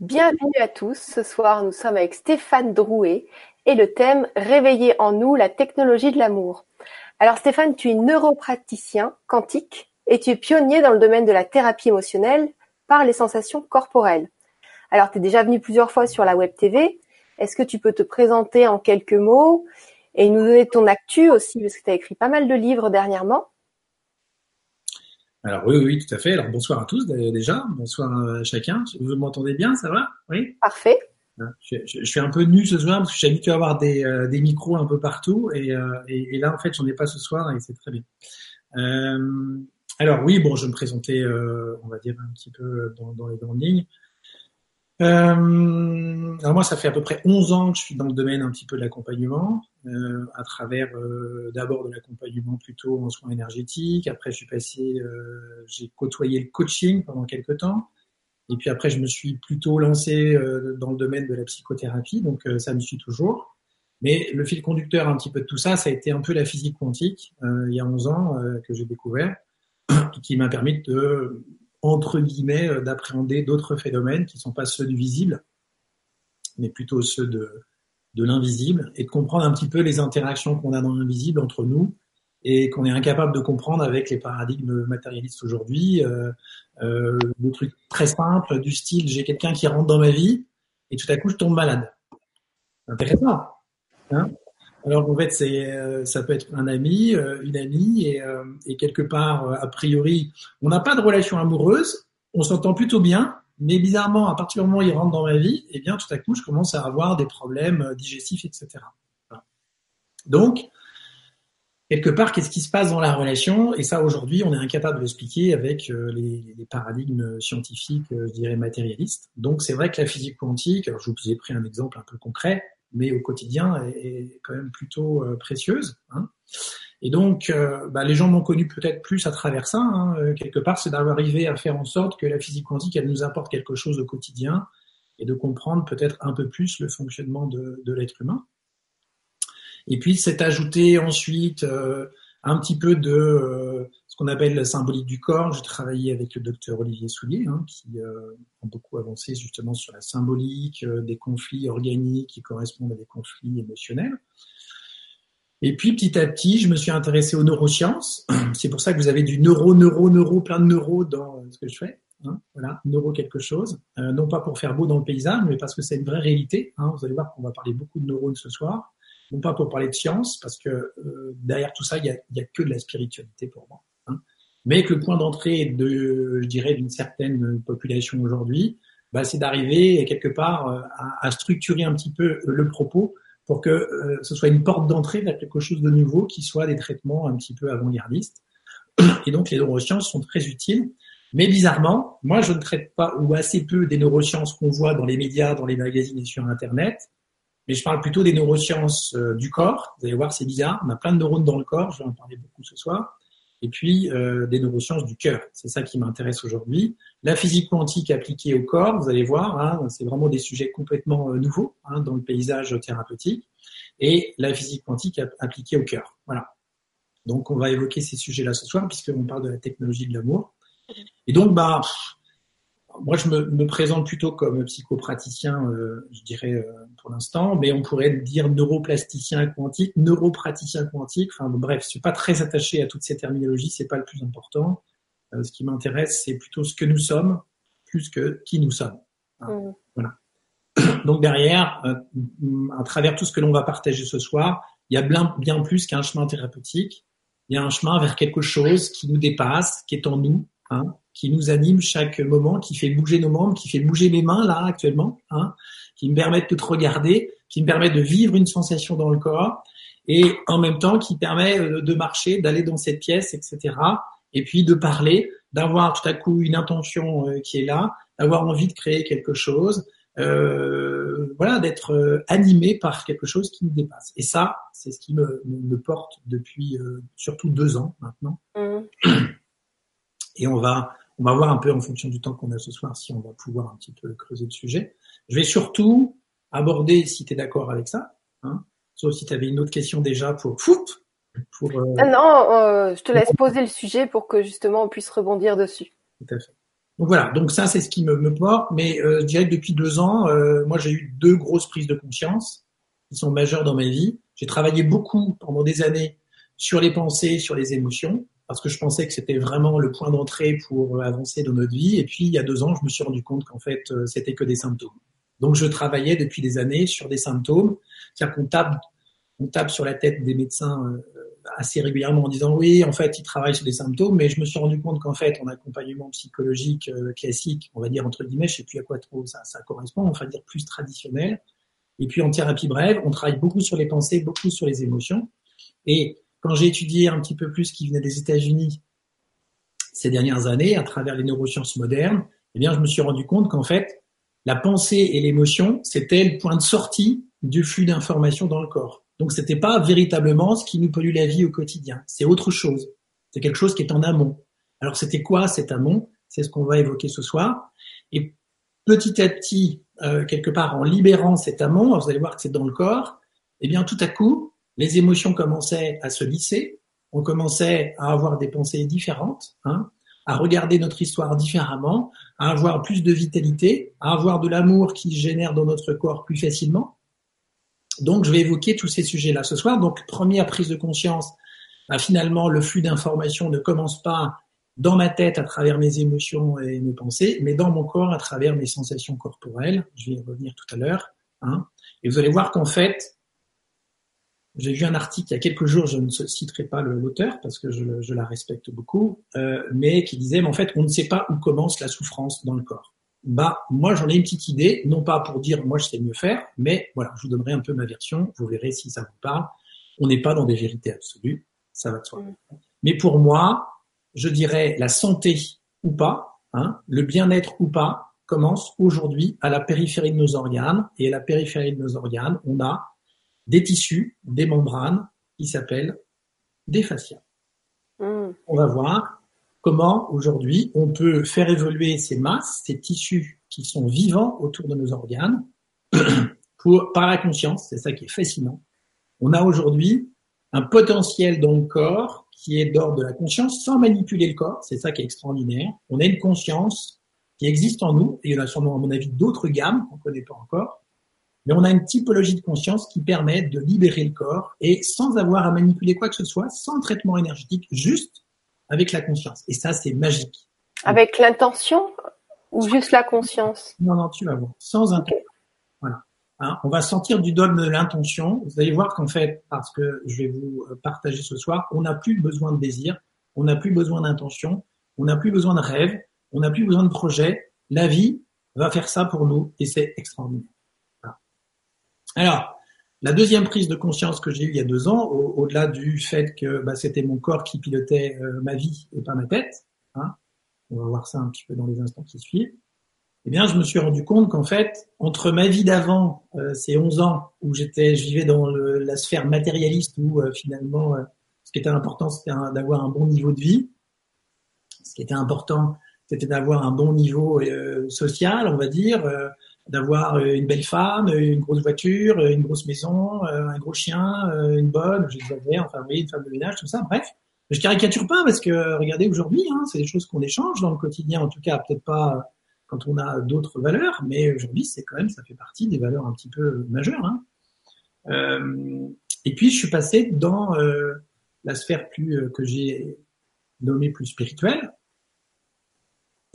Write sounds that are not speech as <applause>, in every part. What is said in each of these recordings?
Bienvenue à tous. Ce soir, nous sommes avec Stéphane Drouet et le thème Réveiller en nous la technologie de l'amour. Alors Stéphane, tu es neuropraticien quantique et tu es pionnier dans le domaine de la thérapie émotionnelle par les sensations corporelles. Alors tu es déjà venu plusieurs fois sur la web TV. Est-ce que tu peux te présenter en quelques mots et nous donner ton actu aussi parce que tu as écrit pas mal de livres dernièrement alors oui, oui, tout à fait. Alors bonsoir à tous déjà, bonsoir à chacun. Vous m'entendez bien, ça va? Oui? Parfait. Hein, je, suis un peu nu ce soir parce que j'ai habitué à avoir des, euh, des, micros un peu partout et, euh, et, et là en fait j'en ai pas ce soir et c'est très bien. Euh, alors oui, bon, je vais me présenter, on va dire un petit peu dans, dans les grandes lignes. Euh, alors moi, ça fait à peu près 11 ans que je suis dans le domaine un petit peu de l'accompagnement, euh, à travers euh, d'abord de l'accompagnement plutôt en soins énergétiques. Après, je suis passé, euh, j'ai côtoyé le coaching pendant quelques temps. Et puis après, je me suis plutôt lancé euh, dans le domaine de la psychothérapie, donc ça me suit toujours. Mais le fil conducteur un petit peu de tout ça, ça a été un peu la physique quantique, il y a 11 ans que j'ai découvert, <clears throat> qui m'a permis de entre guillemets, euh, d'appréhender d'autres phénomènes qui ne sont pas ceux du visible, mais plutôt ceux de, de l'invisible, et de comprendre un petit peu les interactions qu'on a dans l'invisible entre nous et qu'on est incapable de comprendre avec les paradigmes matérialistes aujourd'hui. Euh, euh, très simples du style j'ai quelqu'un qui rentre dans ma vie et tout à coup je tombe malade. Intéressant. Hein? Alors en fait, euh, ça peut être un ami, euh, une amie, et, euh, quelque part, a priori, on n'a pas de relation amoureuse, on s'entend plutôt bien, mais bizarrement, à partir du moment où il rentre dans ma vie, eh bien, tout à coup, je commence à avoir des problèmes digestifs, etc. Donc, quelque part, qu'est-ce qui se passe dans la relation? Et ça, aujourd'hui, on est incapable de l'expliquer avec les, paradigmes scientifiques, je dirais matérialistes. Donc, c'est vrai que la physique quantique, alors je vous ai pris un exemple un peu concret, mais au quotidien est, quand même plutôt euh, précieuse. Hein. Et donc, euh, bah, les gens m'ont connu peut-être plus à travers ça, hein, euh, quelque part, c'est d'arriver à faire en sorte que la physique quantique, elle nous apporte quelque chose au quotidien et de comprendre peut-être un peu plus le fonctionnement de, l'être humain. Et puis, c'est ajouté ensuite un petit peu de qu'on appelle la symbolique du corps. J'ai travaillé avec le docteur Olivier Soulier, hein, qui euh, a beaucoup avancé justement sur la symbolique euh, des conflits organiques qui correspondent à des conflits émotionnels. Et puis petit à petit, je me suis intéressé aux neurosciences. <clears throat> C'est pour ça que vous avez du neuro, neuro, neuro, plein de neuro dans ce que je fais. Hein, voilà, neuro quelque chose. non pas pour faire beau dans le paysage, mais parce que c'est une vraie réalité. Hein. Vous allez voir qu'on va parler beaucoup de neurones ce soir non pas pour parler de science, parce que euh, derrière tout ça, il y a, y a, que de la spiritualité pour moi. Mais que le point d'entrée de, je dirais, d'une certaine population aujourd'hui, bah, c'est d'arriver quelque part euh, à, structurer un petit peu le propos pour que euh, ce soit une porte d'entrée vers quelque chose de nouveau qui soit des traitements un petit peu avant-gardistes. <clears throat> Et donc les neurosciences sont très utiles. Mais bizarrement, moi je ne traite pas ou assez peu des neurosciences qu'on voit dans les médias, dans les magazines et sur Internet mais je parle plutôt des neurosciences euh, du corps. Vous allez voir, c'est bizarre. On a plein de neurones dans le corps, je vais en parler beaucoup ce soir. Et puis euh, des neurosciences du cœur. C'est ça qui m'intéresse aujourd'hui. La physique quantique appliquée au corps, vous allez voir, hein, c'est vraiment des sujets complètement euh, nouveaux hein, dans le paysage thérapeutique. Et la physique quantique appliquée au cœur. Voilà. Donc on va évoquer ces sujets-là ce soir puisqu'on parle de la technologie de l'amour. Et donc, bah, moi, je me, me, présente plutôt comme psychopraticien, euh, je dirais euh, pour l'instant, mais on pourrait dire neuroplasticien quantique, neuropraticien quantique. Enfin, bref, je suis pas très attaché à toutes ces terminologies, c'est pas le plus important. Euh, ce qui m'intéresse, c'est plutôt ce que nous sommes, plus que qui nous sommes. Mmh. Voilà. <coughs> Donc derrière, euh, à travers tout ce que l'on va partager ce soir, il y a bien, bien plus qu'un chemin thérapeutique. Il y a un chemin vers quelque chose qui nous dépasse, qui est en nous, hein, qui nous anime chaque moment, qui fait bouger nos membres, qui fait bouger mes mains là actuellement, hein, qui me permettent de te regarder, qui me permet de vivre une sensation dans le corps et en même temps qui permet euh, de marcher, d'aller dans cette pièce, etc. Et puis de parler, d'avoir tout à coup une intention euh, qui est là, d'avoir envie de créer quelque chose, euh, voilà, d'être animé par quelque chose qui nous dépasse. Et ça, c'est ce qui me, me porte depuis surtout deux ans maintenant. Mmh. Et on va on va voir un peu en fonction du temps qu'on a ce soir si on va pouvoir un petit peu creuser le sujet. Je vais surtout aborder, si tu es d'accord avec ça, hein, sauf si tu avais une autre question déjà pour foot. Pour, euh... non, euh, je te laisse poser le sujet pour que justement on puisse rebondir dessus. Tout à fait. donc voilà, donc ça c'est ce qui me, me porte, mais euh, je dirais que depuis deux ans, euh, moi j'ai eu deux grosses prises de conscience qui sont majeures dans ma vie. J'ai travaillé beaucoup pendant des années sur les pensées, sur les émotions, parce que je pensais que c'était vraiment le point d'entrée pour avancer dans notre vie. Et puis il y a deux ans, je me suis rendu compte qu'en fait euh, c'était que des symptômes. Donc je travaillais depuis des années sur des symptômes, c'est-à-dire qu'on tape, on tape sur la tête des médecins euh, assez régulièrement en disant oui, en fait, ils travaillent sur des symptômes, mais je me suis rendu compte qu'en fait, en accompagnement psychologique euh, classique, on va dire entre guillemets, je sais plus à quoi trop ça, ça correspond, on va dire plus traditionnel. Et puis en thérapie brève, on travaille beaucoup sur les pensées, beaucoup sur les émotions. Et quand j'ai étudié un petit peu plus ce qui venait des États-Unis ces dernières années, à travers les neurosciences modernes, eh bien, je me suis rendu compte qu'en fait, la pensée et l'émotion, c'était le point de sortie du flux d'informations dans le corps. Donc c'était pas véritablement ce qui nous pollue la vie au quotidien. C'est autre chose. C'est quelque chose qui est en amont. Alors c'était quoi cet amont? C'est ce qu'on va évoquer ce soir. Et petit à petit, euh, quelque part en libérant cet amont, vous allez voir que c'est dans le corps, eh bien tout à coup, les émotions commençaient à se lisser, on commençait à avoir des pensées différentes, hein, à regarder notre histoire différemment, à avoir plus de vitalité, à avoir de l'amour qui génère dans notre corps plus facilement. Donc, je vais évoquer tous ces sujets-là ce soir. Donc, première prise de conscience, bah, finalement, le flux d'informations ne commence pas dans ma tête à travers mes émotions et mes pensées, mais dans mon corps à travers mes sensations corporelles. Je vais y revenir tout à l'heure. Hein. Et vous allez voir qu'en fait, j'ai vu un article il y a quelques jours, je ne citerai pas l'auteur parce que je, je, la respecte beaucoup, euh, mais qui disait, mais en fait, on ne sait pas où commence la souffrance dans le corps bah moi j'en ai une petite idée, non pas pour dire moi je sais mieux faire, mais voilà, je vous donnerai un peu ma version, vous verrez si ça vous parle. On n'est pas dans des vérités absolues, ça va de soi. Mm. Mais pour moi, je dirais la santé ou pas, hein, le bien-être ou pas, commence aujourd'hui à la périphérie de nos organes. Et à la périphérie de nos organes, on a des tissus, des membranes qui s'appellent des fascias. Mm. On va voir comment aujourd'hui on peut faire évoluer ces masses, ces tissus qui sont vivants autour de nos organes, <clears throat> pour, par la conscience, c'est ça qui est fascinant. On a aujourd'hui un potentiel dans le corps qui est d'ordre de la conscience sans manipuler le corps, c'est ça qui est extraordinaire. On a une conscience qui existe en nous, et il y en a sûrement à mon avis d'autres gammes qu'on ne connaît pas encore, mais on a une typologie de conscience qui permet de libérer le corps et sans avoir à manipuler quoi que ce soit, sans traitement énergétique, juste avec la conscience. Et ça, c'est magique. Avec l'intention ou juste la conscience? Non, non, tu vas voir. Sans intention. Voilà. Hein, on va sortir du dogme de l'intention. Vous allez voir qu'en fait, parce que je vais vous euh, partager ce soir, on n'a plus besoin de désir, on n'a plus besoin d'intention, on n'a plus besoin de rêve, on n'a plus besoin de projet. La vie va faire ça pour nous et c'est extraordinaire. Alors, la deuxième prise de conscience que j'ai eue il y a deux ans, au-delà du fait que bah, c'était mon corps qui pilotait euh, ma vie et pas ma tête, hein, on va voir ça un petit peu dans les instants qui suivent, eh bien, je me suis rendu compte qu'en fait, entre ma vie d'avant, euh, ces 11 ans où j'étais, je vivais dans la sphère matérialiste où euh, finalement, ce qui était important, c'était d'avoir un bon niveau de vie. Ce qui était important, c'était d'avoir un bon niveau social, on va dire, d'avoir euh, une belle femme, euh, une grosse voiture, euh, une grosse maison, un gros chien, une bonne, j'exagère, enfin oui, une femme de ménage, tout ça, bref. Je caricature pas parce que regardez aujourd'hui, hein, c'est des choses qu'on échange dans le quotidien, en tout cas peut-être pas quand on a d'autres valeurs, mais aujourd'hui c'est quand même ça fait partie des valeurs un petit peu majeures. Hein. Euh, et puis je suis passé dans euh, la sphère plus que j'ai nommée plus spirituelle,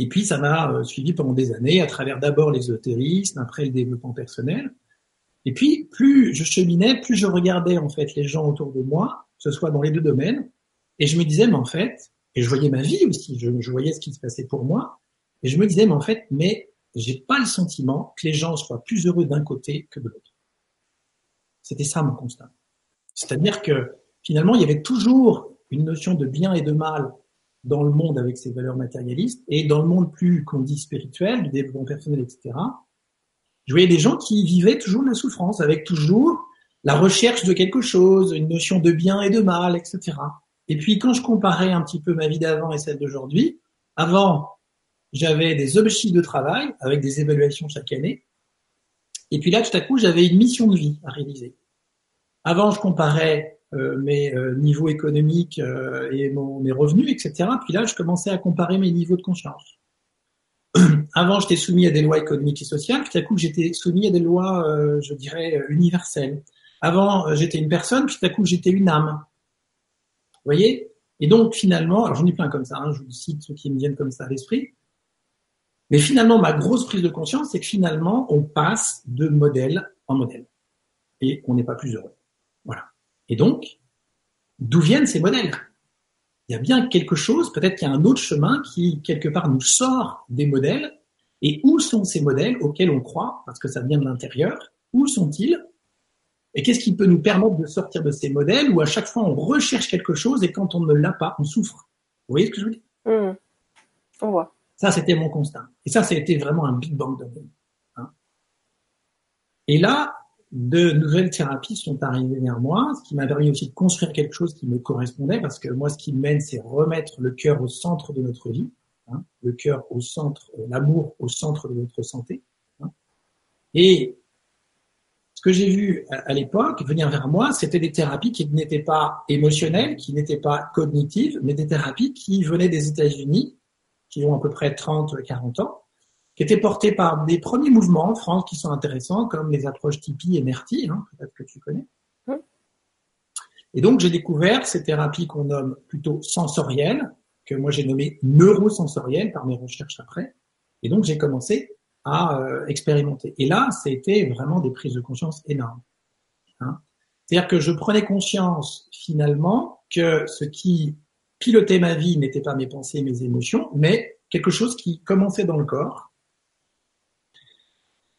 et puis ça m'a euh, suivi pendant des années à travers d'abord l'ésotérisme, après le développement personnel. Et puis plus je cheminais, plus je regardais en fait les gens autour de moi, que ce soit dans les deux domaines, et je me disais mais en fait, et je voyais ma vie aussi, je, voyais ce qui se passait pour moi, et je me disais mais en fait, mais j'ai pas le sentiment que les gens soient plus heureux d'un côté que de l'autre. C'était ça mon constat. C'est-à-dire que finalement il y avait toujours une notion de bien et de mal dans le monde avec ses valeurs matérialistes et dans le monde plus qu'on dit spirituel, du développement personnel, etc. Je voyais des gens qui vivaient toujours la souffrance, avec toujours la recherche de quelque chose, une notion de bien et de mal, etc. Et puis quand je comparais un petit peu ma vie d'avant et celle d'aujourd'hui, avant, j'avais des objectifs de travail avec des évaluations chaque année. Et puis là, tout à coup, j'avais une mission de vie à réaliser. Avant, je comparais euh, mes euh, niveaux économiques euh, et mon, mes revenus, etc. Puis là, je commençais à comparer mes niveaux de conscience. <clears throat> avant, j'étais soumis à des lois économiques et sociales, puis à coup, j'étais soumis à des lois, euh, je dirais, universelles. Avant, euh, j'étais une personne, puis à coup, j'étais une âme. Vous voyez? Et donc, finalement, alors j'en ai plein comme ça, hein, je vous cite ceux qui me viennent comme ça à l'esprit. Mais finalement, ma grosse prise de conscience, c'est que finalement, on passe de modèle en modèle. Et on n'est pas plus heureux. Et donc, d'où viennent ces modèles? Il y a bien quelque chose, peut-être qu'il y a un autre chemin qui, quelque part, nous sort des modèles. Et où sont ces modèles auxquels on croit, parce que ça vient de l'intérieur? Où sont-ils? Et qu'est-ce qui peut nous permettre de sortir de ces modèles où à chaque fois on recherche quelque chose et quand on ne l'a pas, on souffre? Vous voyez ce que je veux dire mmh. On voit. Ça, c'était mon constat. Et ça, ça a été vraiment un big bang de hein. Et là, de nouvelles thérapies sont arrivées vers moi, ce qui m'a permis aussi de construire quelque chose qui me correspondait, parce que moi, ce qui mène, c'est remettre le cœur au centre de notre vie, hein, le cœur au centre, euh, l'amour au centre de notre santé. Hein. Et ce que j'ai vu à, l'époque venir vers moi, c'était des thérapies qui n'étaient pas émotionnelles, qui n'étaient pas cognitives, mais des thérapies qui venaient des États-Unis, qui ont à peu près 30, 40 ans, qui était porté par des premiers mouvements en France qui sont intéressants, comme les approches Tipeee et NERTI, hein, peut-être que tu connais. Et donc, j'ai découvert ces thérapies qu'on nomme plutôt sensorielles, que moi j'ai nommé neurosensorielles par mes recherches après. Et donc, j'ai commencé à euh, expérimenter. Et là, c'était vraiment des prises de conscience énormes. Hein. C'est-à-dire que je prenais conscience finalement que ce qui pilotait ma vie n'était pas mes pensées, mes émotions, mais quelque chose qui commençait dans le corps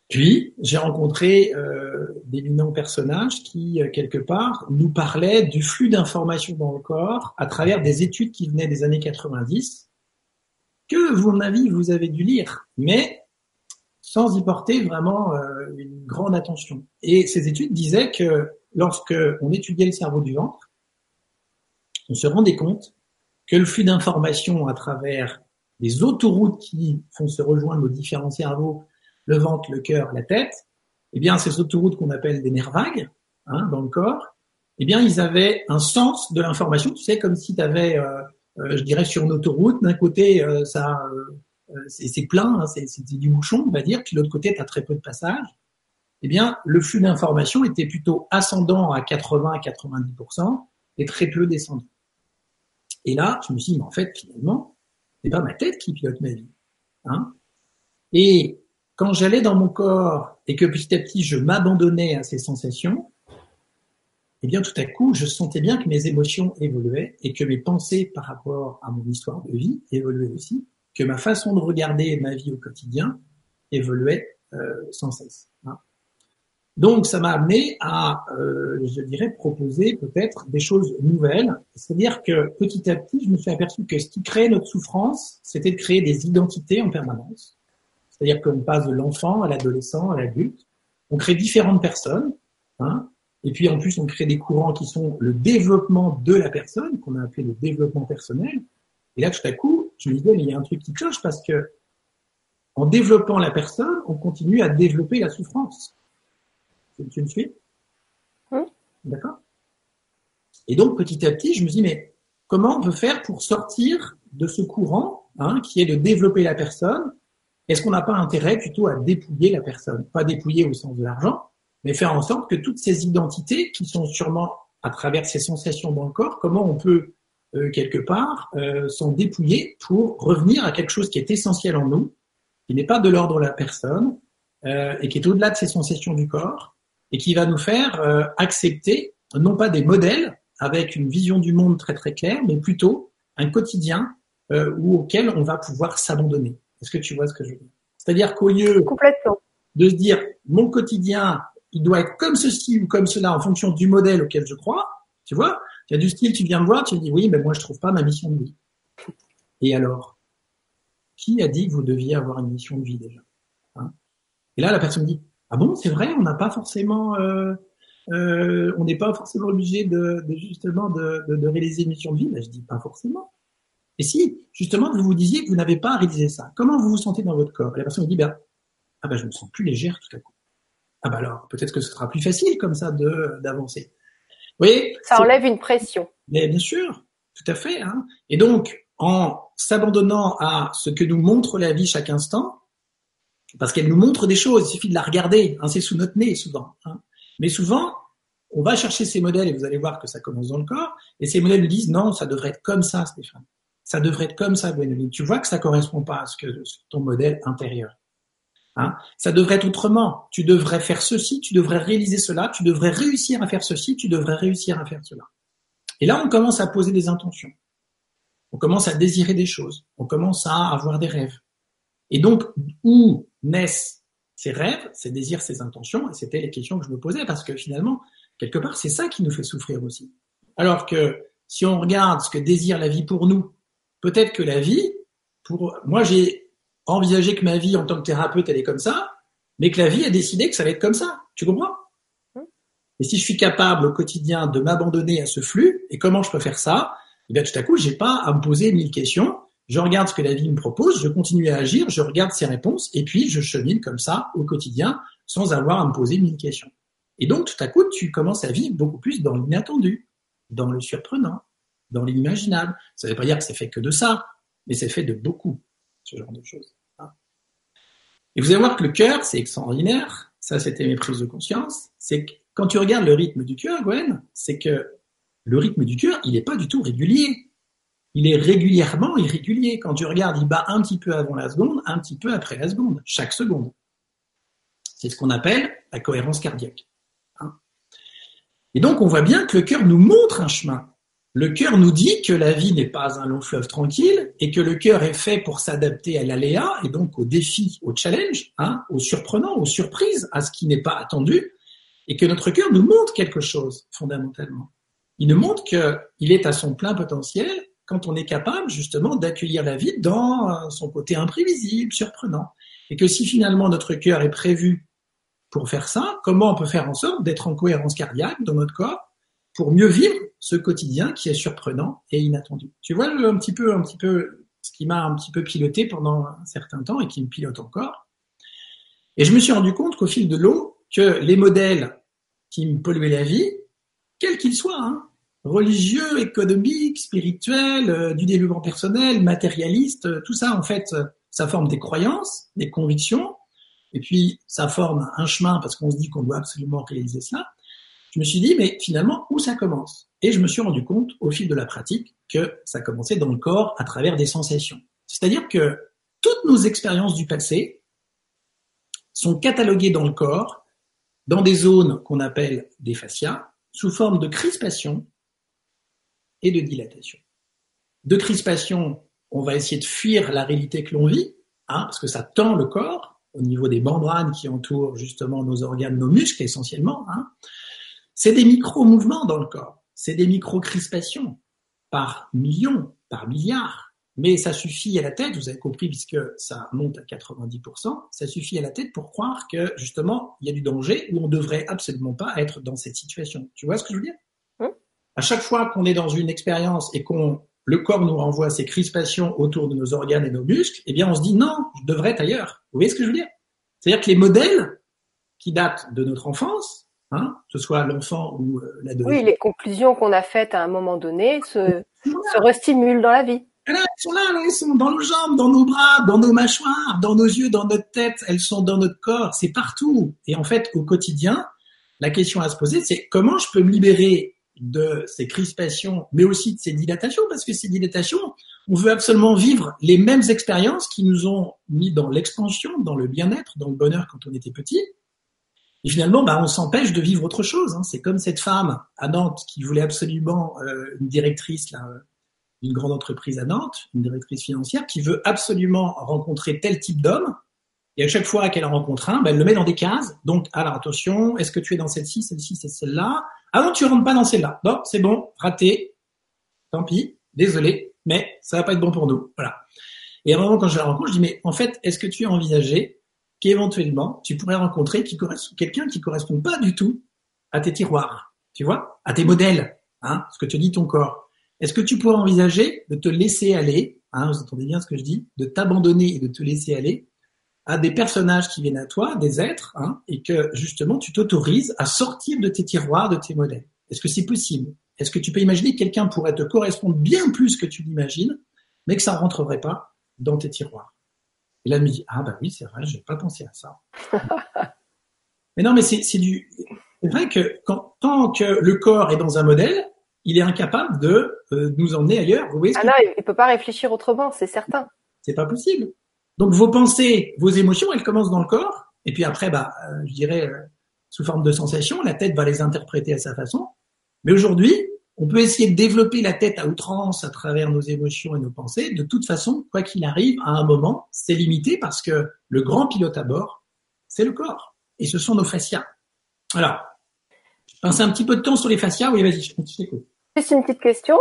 puis, j'ai rencontré euh, d'éminents personnages qui, euh, quelque part, nous parlaient du flux d'informations dans le corps à travers des études qui venaient des années 90, que, à mon avis, vous avez dû lire, mais sans y porter vraiment euh, une grande attention. Et ces études disaient que lorsque on étudiait le cerveau du ventre, on se rendait compte que le flux d'informations à travers les autoroutes qui font se rejoindre nos différents cerveaux le ventre, le cœur, la tête, eh bien, ces autoroutes qu'on appelle des nerfs vagues hein, dans le corps, eh bien, ils avaient un sens de l'information. Tu sais, comme si tu avais, euh, euh, je dirais, sur une autoroute, d'un côté, euh, ça, c'est plein, hein, c'est du bouchon, on va dire, puis de l'autre côté, tu as très peu de passage. Eh bien, le flux d'information était plutôt ascendant à 80 90% et très peu descendant. Et là, je me suis dit, mais en fait, finalement, c'est pas ma tête qui pilote ma vie. Hein et quand j'allais dans mon corps et que petit à petit je m'abandonnais à ces sensations, eh bien tout à coup je sentais bien que mes émotions évoluaient et que mes pensées par rapport à mon histoire de vie évoluaient aussi, que ma façon de regarder ma vie au quotidien évoluait euh, sans cesse. Hein. Donc ça m'a amené à, euh, je dirais, proposer peut-être des choses nouvelles. C'est-à-dire que petit à petit, je me suis aperçu que ce qui créait notre souffrance, c'était de créer des identités en permanence c'est-à-dire qu'on passe de l'enfant à l'adolescent, à l'adulte. On crée différentes personnes, hein, et puis en plus on crée des courants qui sont le développement de la personne, qu'on a appelé le développement personnel. Et là, tout à coup, je me disais, mais il y a un truc qui cloche parce que en développant la personne, on continue à développer la souffrance. Tu me suis? D'accord Et donc, petit à petit, je me dis, mais comment on peut faire pour sortir de ce courant hein, qui est de développer la personne est-ce qu'on n'a pas intérêt plutôt à dépouiller la personne? Pas dépouiller au sens de l'argent, mais faire en sorte que toutes ces identités qui sont sûrement à travers ces sensations dans le corps, comment on peut euh, quelque part euh, s'en dépouiller pour revenir à quelque chose qui est essentiel en nous, qui n'est pas de l'ordre de la personne euh, et qui est au-delà de ces sensations du corps et qui va nous faire accepter non pas des modèles avec une vision du monde très très claire, mais plutôt un quotidien auquel on va pouvoir s'abandonner. Est-ce que tu vois ce que je veux dire? C'est-à-dire qu'au lieu de se dire mon quotidien, il doit être comme ceci ou comme cela en fonction du modèle auquel je crois, tu vois, il y a du style, tu viens me voir, tu me dis oui, mais moi je trouve pas ma mission de vie. Et alors? Qui a dit que vous deviez avoir une mission de vie déjà? Hein? Et là, la personne me dit ah bon, c'est vrai, on n'a pas forcément, euh, euh, on n'est pas forcément obligé de, justement de, de, réaliser une mission de vie? Ben, je dis pas forcément. Et si, justement, vous vous disiez que vous n'avez pas réalisé ça, comment vous vous sentez dans votre corps? Et la personne me dit, ben, ah ben, je me sens plus légère tout à coup. Ah ben alors, peut-être que ce sera plus facile comme ça de d'avancer. Vous voyez Ça enlève une pression. Mais bien sûr, tout à fait. Hein. Et donc, en s'abandonnant à ce que nous montre la vie chaque instant, parce qu'elle nous montre des choses, il suffit de la regarder, hein, c'est sous notre nez souvent. Hein. Mais souvent, on va chercher ces modèles et vous allez voir que ça commence dans le corps, et ces modèles nous disent non, ça devrait être comme ça, Stéphane. Ça devrait être comme ça, Gwénoline. Tu vois que ça correspond pas à ce que ton modèle intérieur. Hein ça devrait être autrement. Tu devrais faire ceci, tu devrais réaliser cela, tu devrais réussir à faire ceci, tu devrais réussir à faire cela. Et là, on commence à poser des intentions. On commence à désirer des choses. On commence à avoir des rêves. Et donc, où naissent ces rêves, ces désirs, ces intentions? Et c'était les questions que je me posais parce que finalement, quelque part, c'est ça qui nous fait souffrir aussi. Alors que si on regarde ce que désire la vie pour nous, peut-être que la vie, pour moi, j'ai envisagé que ma vie en tant que thérapeute, elle est comme ça, mais que la vie a décidé que ça va être comme ça. Tu comprends? Et si je suis capable au quotidien de m'abandonner à ce flux, et comment je peux faire ça? Eh bien, tout à coup, j'ai pas à me poser mille questions. Je regarde ce que la vie me propose, je continue à agir, je regarde ses réponses, et puis je chemine comme ça au quotidien, sans avoir à me poser mille questions. Et donc, tout à coup, tu commences à vivre beaucoup plus dans l'inattendu, dans le surprenant, dans l'imaginable. Ça ne veut pas dire que c'est fait que de ça, mais c'est fait de beaucoup, ce genre de choses. Hein. Et vous allez voir que le cœur, c'est extraordinaire. Ça, c'était mes prises de conscience. C'est que quand tu regardes le rythme du cœur, Gwen, c'est que le rythme du cœur, il n'est pas du tout régulier. Il est régulièrement irrégulier. Quand tu regardes, il bat un petit peu avant la seconde, un petit peu après la seconde, chaque seconde. C'est ce qu'on appelle la cohérence cardiaque. Et donc, on voit bien que le cœur nous montre un chemin. Le cœur nous dit que la vie n'est pas un long fleuve tranquille et que le cœur est fait pour s'adapter à l'aléa et donc au défi, au challenge, hein, au surprenant, aux surprises, à ce qui n'est pas attendu, et que notre cœur nous montre quelque chose fondamentalement. Il nous montre qu'il est à son plein potentiel quand on est capable justement d'accueillir la vie dans son côté imprévisible, surprenant, et que si finalement notre cœur est prévu pour faire ça, comment on peut faire en sorte d'être en cohérence cardiaque dans notre corps pour mieux vivre ce quotidien qui est surprenant et inattendu. Tu vois un petit peu, un petit peu, ce qui m'a un petit peu piloté pendant un certain temps et qui me pilote encore. Et je me suis rendu compte qu'au fil de l'eau, que les modèles qui me polluaient la vie, quels qu'ils soient, hein, religieux, économiques, spirituels, euh, du développement personnel, matérialiste, euh, tout ça, en fait, euh, ça forme des croyances, des convictions, et puis ça forme un chemin parce qu'on se dit qu'on doit absolument réaliser cela. Je me suis dit, mais finalement, où ça commence? Et je me suis rendu compte au fil de la pratique que ça commençait dans le corps à travers des sensations. C'est-à-dire que toutes nos expériences du passé sont cataloguées dans le corps, dans des zones qu'on appelle des fascias, sous forme de crispation et de dilatation. De crispation, on va essayer de fuir la réalité que l'on vit, hein, parce que ça tend le corps, au niveau des membranes qui entourent justement nos organes, nos muscles essentiellement, hein, c'est des micro-mouvements dans le corps, c'est des micro-crispations par millions, par milliards. Mais ça suffit à la tête, vous avez compris, puisque ça monte à 90%, ça suffit à la tête pour croire que justement il y a du danger où on devrait absolument pas être dans cette situation. Tu vois ce que je veux dire? À chaque fois qu'on est dans une expérience et qu'on le corps nous renvoie ces crispations autour de nos organes et nos muscles, eh bien on se dit non, je devrais être ailleurs. Vous voyez ce que je veux dire? C'est-à-dire que les modèles qui datent de notre enfance, ce soit l'enfant ou euh, l'adolescent. Oui, les conclusions qu'on a faites à un moment donné se, se restimulent dans la vie. Là, elles sont là, elles sont dans nos jambes, dans nos bras, dans nos mâchoires, dans nos yeux, dans notre tête, elles sont dans notre corps, c'est partout. Et en fait, au quotidien, la question à se poser, c'est comment je peux me libérer de ces crispations, mais aussi de ces dilatations, parce que ces dilatations, on veut absolument vivre les mêmes expériences qui nous ont mis dans l'expansion, dans le bien-être, dans le bonheur quand on était petit. Et finalement, bah, on s'empêche de vivre autre chose. Hein. C'est comme cette femme à Nantes qui voulait absolument euh, une directrice d'une grande entreprise à Nantes, une directrice financière, qui veut absolument rencontrer tel type d'homme. Et à chaque fois qu'elle en rencontre un, bah, elle le met dans des cases. Donc, alors attention, est-ce que tu es dans celle-ci, celle-ci, celle-là ah non, tu rentres pas dans celle-là. Non, c'est bon, raté. Tant pis, désolé, mais ça va pas être bon pour nous. Voilà. Et à un moment, quand je la rencontre, je dis, mais en fait, est-ce que tu as envisagé qu'éventuellement, tu pourrais rencontrer quelqu'un qui correspond pas du tout à tes tiroirs, tu vois, à tes modèles, hein, ce que te dit ton corps. Est-ce que tu pourrais envisager de te laisser aller, hein, vous entendez bien ce que je dis, de t'abandonner et de te laisser aller à des personnages qui viennent à toi, des êtres, hein, et que justement tu t'autorises à sortir de tes tiroirs, de tes modèles? Est-ce que c'est possible? Est-ce que tu peux imaginer que quelqu'un pourrait te correspondre bien plus que tu l'imagines mais que ça ne rentrerait pas dans tes tiroirs? Et là, elle me dit, ah bah oui, c'est vrai, j'ai pas pensé à ça. <laughs> mais non, mais c'est du, c'est vrai que quand, tant que le corps est dans un modèle, il est incapable de euh, nous emmener ailleurs. Vous voyez ah non, il peut pas réfléchir autrement, c'est certain. C'est pas possible. Donc vos pensées, vos émotions, elles commencent dans le corps, et puis après, bah, euh, je dirais euh, sous forme de sensations, la tête va les interpréter à sa façon. Mais aujourd'hui, on peut essayer de développer la tête à outrance à travers nos émotions et nos pensées. De toute façon, quoi qu'il arrive, à un moment, c'est limité parce que le grand pilote à bord, c'est le corps. Et ce sont nos fascias. Alors, je pense un petit peu de temps sur les fascias. Oui, vas-y, je t'écoute. Juste une petite question.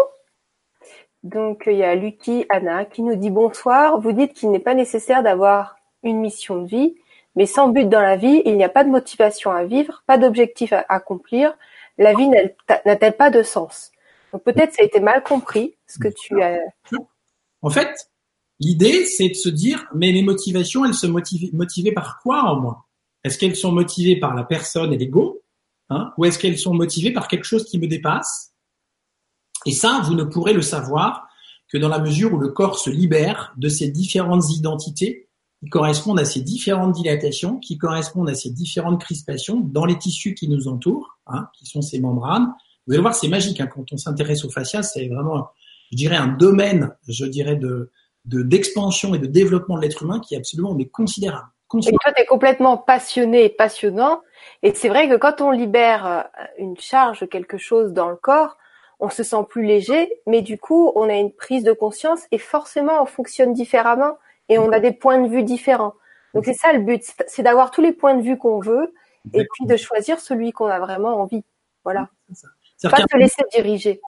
Donc, il y a Lucky Anna qui nous dit bonsoir. Vous dites qu'il n'est pas nécessaire d'avoir une mission de vie, mais sans but dans la vie, il n'y a pas de motivation à vivre, pas d'objectif à accomplir. La vie n'a-t-elle pas de sens? Donc peut-être ça a été mal compris ce que tu as. En fait, l'idée c'est de se dire mais les motivations, elles se motivent motivées par quoi en moi Est-ce qu'elles sont motivées par la personne et l'ego, hein, ou est-ce qu'elles sont motivées par quelque chose qui me dépasse? Et ça, vous ne pourrez le savoir que dans la mesure où le corps se libère de ces différentes identités qui correspondent à ces différentes dilatations, qui correspondent à ces différentes crispations dans les tissus qui nous entourent, hein, qui sont ces membranes. Vous allez voir, c'est magique hein, quand on s'intéresse au fascia, c'est vraiment, je dirais, un domaine, je dirais, de d'expansion et de développement de l'être humain qui est absolument mais considérable. Et toi, tu es complètement passionné et passionnant. Et c'est vrai que quand on libère euh, une charge, quelque chose dans le corps, on se sent plus léger, mais du coup, on a une prise de conscience et forcément, on fonctionne différemment et on a des points de vue différents. Donc c'est ça le but, c'est d'avoir tous les points de vue qu'on veut et puis de choisir celui qu'on a vraiment envie. Voilà. Pas se laisser diriger.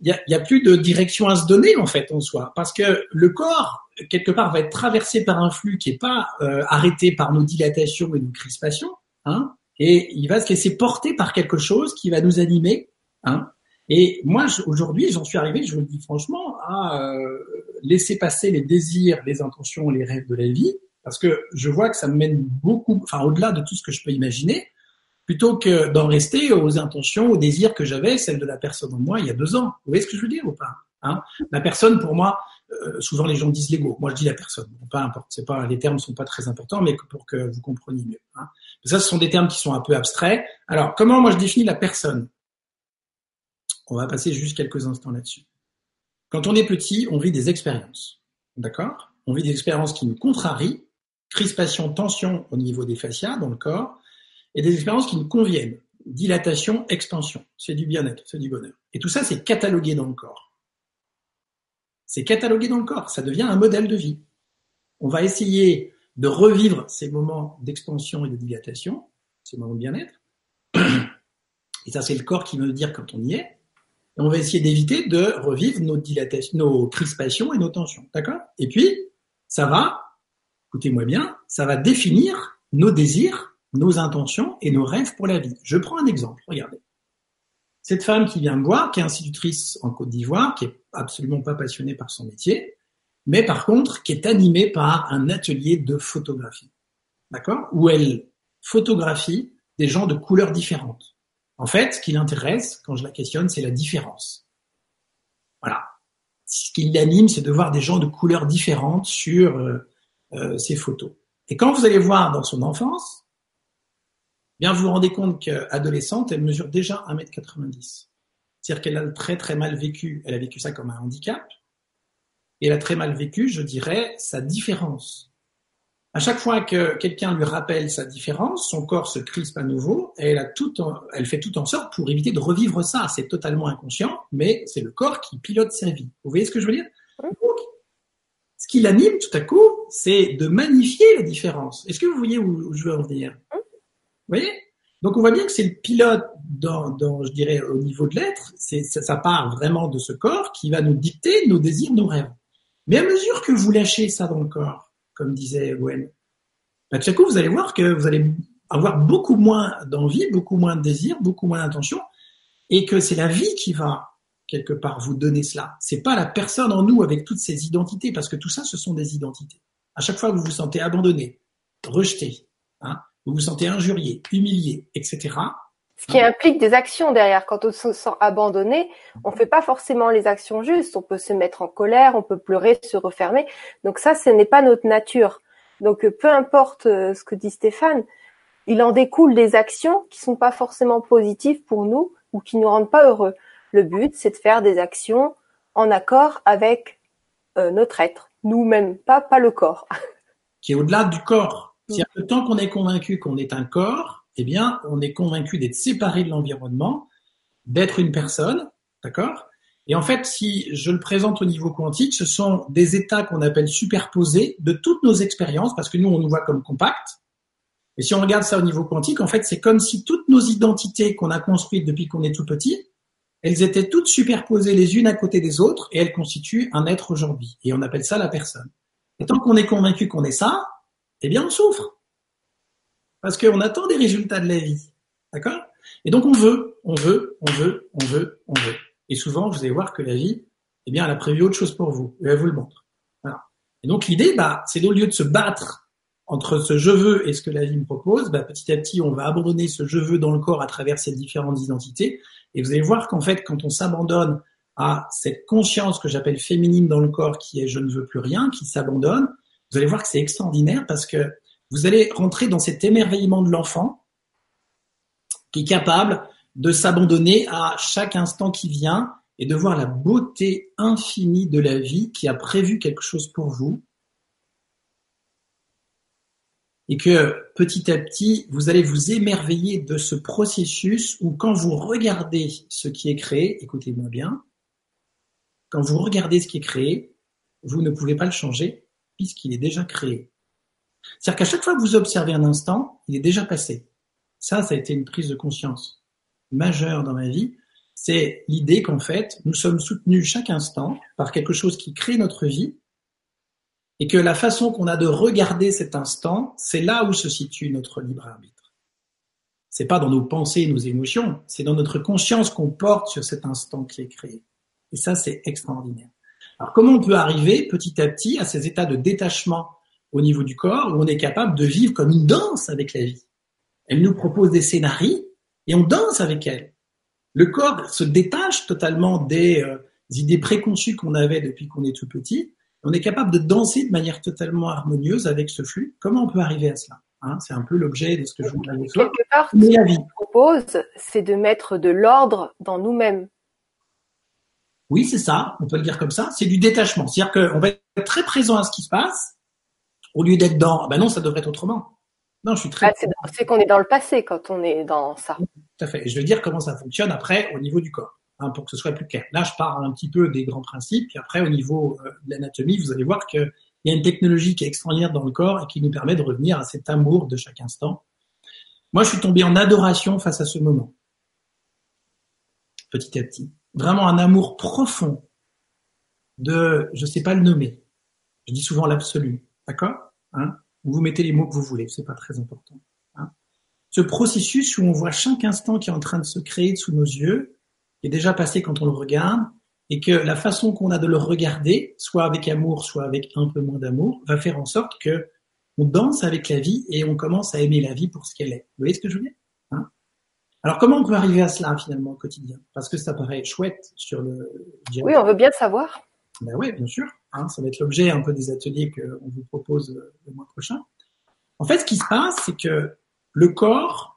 Il n'y a, plus de direction à se donner en fait en soi, parce que le corps quelque part va être traversé par un flux qui n'est pas euh, arrêté par nos dilatations et nos crispations, hein, et il va se laisser porter par quelque chose qui va nous animer, hein, et moi, aujourd'hui, j'en suis arrivé, je vous le dis franchement, à euh, laisser passer les désirs, les intentions, les rêves de la vie, parce que je vois que ça me mène beaucoup, enfin au-delà de tout ce que je peux imaginer, plutôt que d'en rester aux intentions, aux désirs que j'avais, celles de la personne en moi il y a deux ans. Vous voyez ce que je veux dire ou pas hein? La personne, pour moi, euh, souvent les gens disent l'ego. Moi, je dis la personne. Bon, pas importe. C'est pas les termes sont pas très importants, mais pour que vous compreniez mieux. Hein. Ça, ce sont des termes qui sont un peu abstraits. Alors, comment moi je définis la personne? On va passer juste quelques instants là-dessus. Quand on est petit, on vit des expériences. D'accord? On vit des expériences qui nous contrarient, crispation, tension au niveau des fascias dans le corps, et des expériences qui nous conviennent. Dilatation, expansion. C'est du bien-être, c'est du bonheur. Et tout ça, c'est catalogué dans le corps. C'est catalogué dans le corps. Ça devient un modèle de vie. On va essayer de revivre ces moments d'expansion et de dilatation, ces moments de bien-être. <clears throat> Et ça, c'est le corps qui veut dire quand on y est on va essayer d'éviter de revivre nos dilatations, nos crispations et nos tensions. D'accord? Et puis, ça va, écoutez-moi bien, ça va définir nos désirs, nos intentions et nos rêves pour la vie. Je prends un exemple, regardez. Cette femme qui vient me voir, qui est institutrice en Côte d'Ivoire, qui est absolument pas passionnée par son métier, mais par contre, qui est animée par un atelier de photographie. D'accord? Où elle photographie des gens de couleurs différentes. En fait, ce qui l'intéresse, quand je la questionne, c'est la différence. Voilà. Ce qui l'anime, c'est de voir des gens de couleurs différentes sur euh, euh, photos. Et quand vous allez voir dans son enfance, bien vous vous rendez compte qu'adolescente, elle mesure déjà 1m90. C'est-à-dire qu'elle a très très mal vécu, elle a vécu ça comme un handicap, et elle a très mal vécu, je dirais, sa différence. À chaque fois que quelqu'un lui rappelle sa différence, son corps se crispe à nouveau et elle, a tout elle fait tout en sorte pour éviter de revivre ça. C'est totalement inconscient, mais c'est le corps qui pilote sa vie. Vous voyez ce que je veux dire? Ce qui l'anime tout à coup, c'est de magnifier la différence. Est-ce que vous voyez où, je veux en venir? Vous voyez? Donc on voit bien que c'est le pilote dans, je dirais, au niveau de l'être. Ça part vraiment de ce corps qui va nous dicter nos désirs, nos rêves. Mais à mesure que vous lâchez ça dans le corps, comme disait Gwen. Bah, tout à coup, vous allez voir que vous allez avoir beaucoup moins d'envie, beaucoup moins de désir, beaucoup moins d'intention, et que c'est la vie qui va quelque part vous donner cela. C'est pas la personne en nous avec toutes ses identités, parce que tout ça, ce sont des identités. À chaque fois que vous vous sentez abandonné, rejeté, hein, vous vous sentez injurié, humilié, etc., Ce qui implique des actions derrière. Quand on se sent abandonné, on fait pas forcément les actions justes. On peut se mettre en colère, on peut pleurer, se refermer. Donc ça, ce n'est pas notre nature. Donc peu importe ce que dit Stéphane, il en découle des actions qui sont pas forcément positives pour nous ou qui nous rendent pas heureux. Le but, c'est de faire des actions en accord avec euh, notre être, nous-mêmes, pas, pas le corps. <laughs> Qui est au-delà du corps. C'est-à-dire que tant qu'on est convaincu qu'on est un corps, eh bien, on est convaincu d'être séparé de l'environnement, d'être une personne, d'accord? Et en fait, si je le présente au niveau quantique, ce sont des états qu'on appelle superposés de toutes nos expériences, parce que nous, on nous voit comme compacts, et si on regarde ça au niveau quantique, en fait, c'est comme si toutes nos identités qu'on a construites depuis qu'on est tout petit, elles étaient toutes superposées les unes à côté des autres et elles constituent un être aujourd'hui. Et on appelle ça la personne. Et tant qu'on est convaincu qu'on est ça, eh bien, on souffre. Parce qu'on attend des résultats de la vie. D'accord? Et donc, on veut, on veut, on veut, on veut, on veut. Et souvent, vous allez voir que la vie, eh bien, elle a prévu autre chose pour vous. Et elle vous le montre. Et donc, l'idée, bah, c'est au lieu de se battre entre ce je veux et ce que la vie me propose, bah, petit à petit, on va abandonner ce je veux dans le corps à travers ces différentes identités. Et vous allez voir qu'en fait, quand on s'abandonne à cette conscience que j'appelle féminine dans le corps, qui est je ne veux plus rien, qui s'abandonne, vous allez voir que c'est extraordinaire parce que vous allez rentrer dans cet émerveillement de l'enfant qui est capable de s'abandonner à chaque instant qui vient et de voir la beauté infinie de la vie qui a prévu quelque chose pour vous et que petit à petit, vous allez vous émerveiller de ce processus où quand vous regardez ce qui est créé, écoutez-moi bien, quand vous regardez ce qui est créé, vous ne pouvez pas le changer puisqu'il est déjà créé. C'est-à-dire qu'à chaque fois que vous observez un instant, il est déjà passé. Ça, ça a été une prise de conscience majeure dans ma vie. C'est l'idée qu'en fait, nous sommes soutenus chaque instant par quelque chose qui crée notre vie et que la façon qu'on a de regarder cet instant, c'est là où se situe notre libre arbitre. C'est pas dans nos pensées et nos émotions, c'est dans notre conscience qu'on porte sur cet instant qui est créé. Et ça, c'est extraordinaire. Alors, comment on peut arriver petit à petit à ces états de détachement au niveau du corps où on est capable de vivre comme une danse avec la vie? Elle nous propose des scénarios et on danse avec elle. Le corps se détache totalement des euh, idées préconçues qu'on avait depuis qu'on est tout petit on est capable de danser de manière totalement harmonieuse avec ce flux. Comment on peut arriver à cela hein? C'est un peu l'objet de ce que je vous dis. Quelque part, ce que je propose, c'est de mettre de l'ordre dans nous-mêmes. Oui, c'est ça, on peut le dire comme ça. C'est du détachement. C'est-à-dire qu'on va être très présent à ce qui se passe, au lieu d'être dans, ah ben non, ça devrait être autrement. Non, je suis très. Ah, c'est qu'on est dans le passé quand on est dans ça. Tout à fait. Et je veux dire comment ça fonctionne après au niveau du corps. Hein, pour que ce soit plus clair. Là, je parle un petit peu des grands principes, puis après, au niveau euh, de l'anatomie, vous allez voir qu'il y a une technologie qui est extraordinaire dans le corps et qui nous permet de revenir à cet amour de chaque instant. Moi, je suis tombé en adoration face à ce moment, petit à petit. Vraiment un amour profond de, je sais pas le nommer. Je dis souvent l'absolu, d'accord? Hein Vous mettez les mots que vous voulez, c'est pas très important. Hein ce processus où on voit chaque instant qui est en train de se créer sous nos yeux, est déjà passé quand on le regarde, et que la façon qu'on a de le regarder, soit avec amour, soit avec un peu moins d'amour, va faire en sorte que on danse avec la vie et on commence à aimer la vie pour ce qu'elle est. Vous voyez ce que je veux dire hein Alors comment on peut arriver à cela finalement au quotidien? Parce que ça paraît chouette sur le. Oui, on veut bien savoir. Ben oui, bien sûr. Hein, ça va être l'objet un peu des ateliers qu'on vous propose euh, le mois prochain. En fait, ce qui se passe, c'est que le corps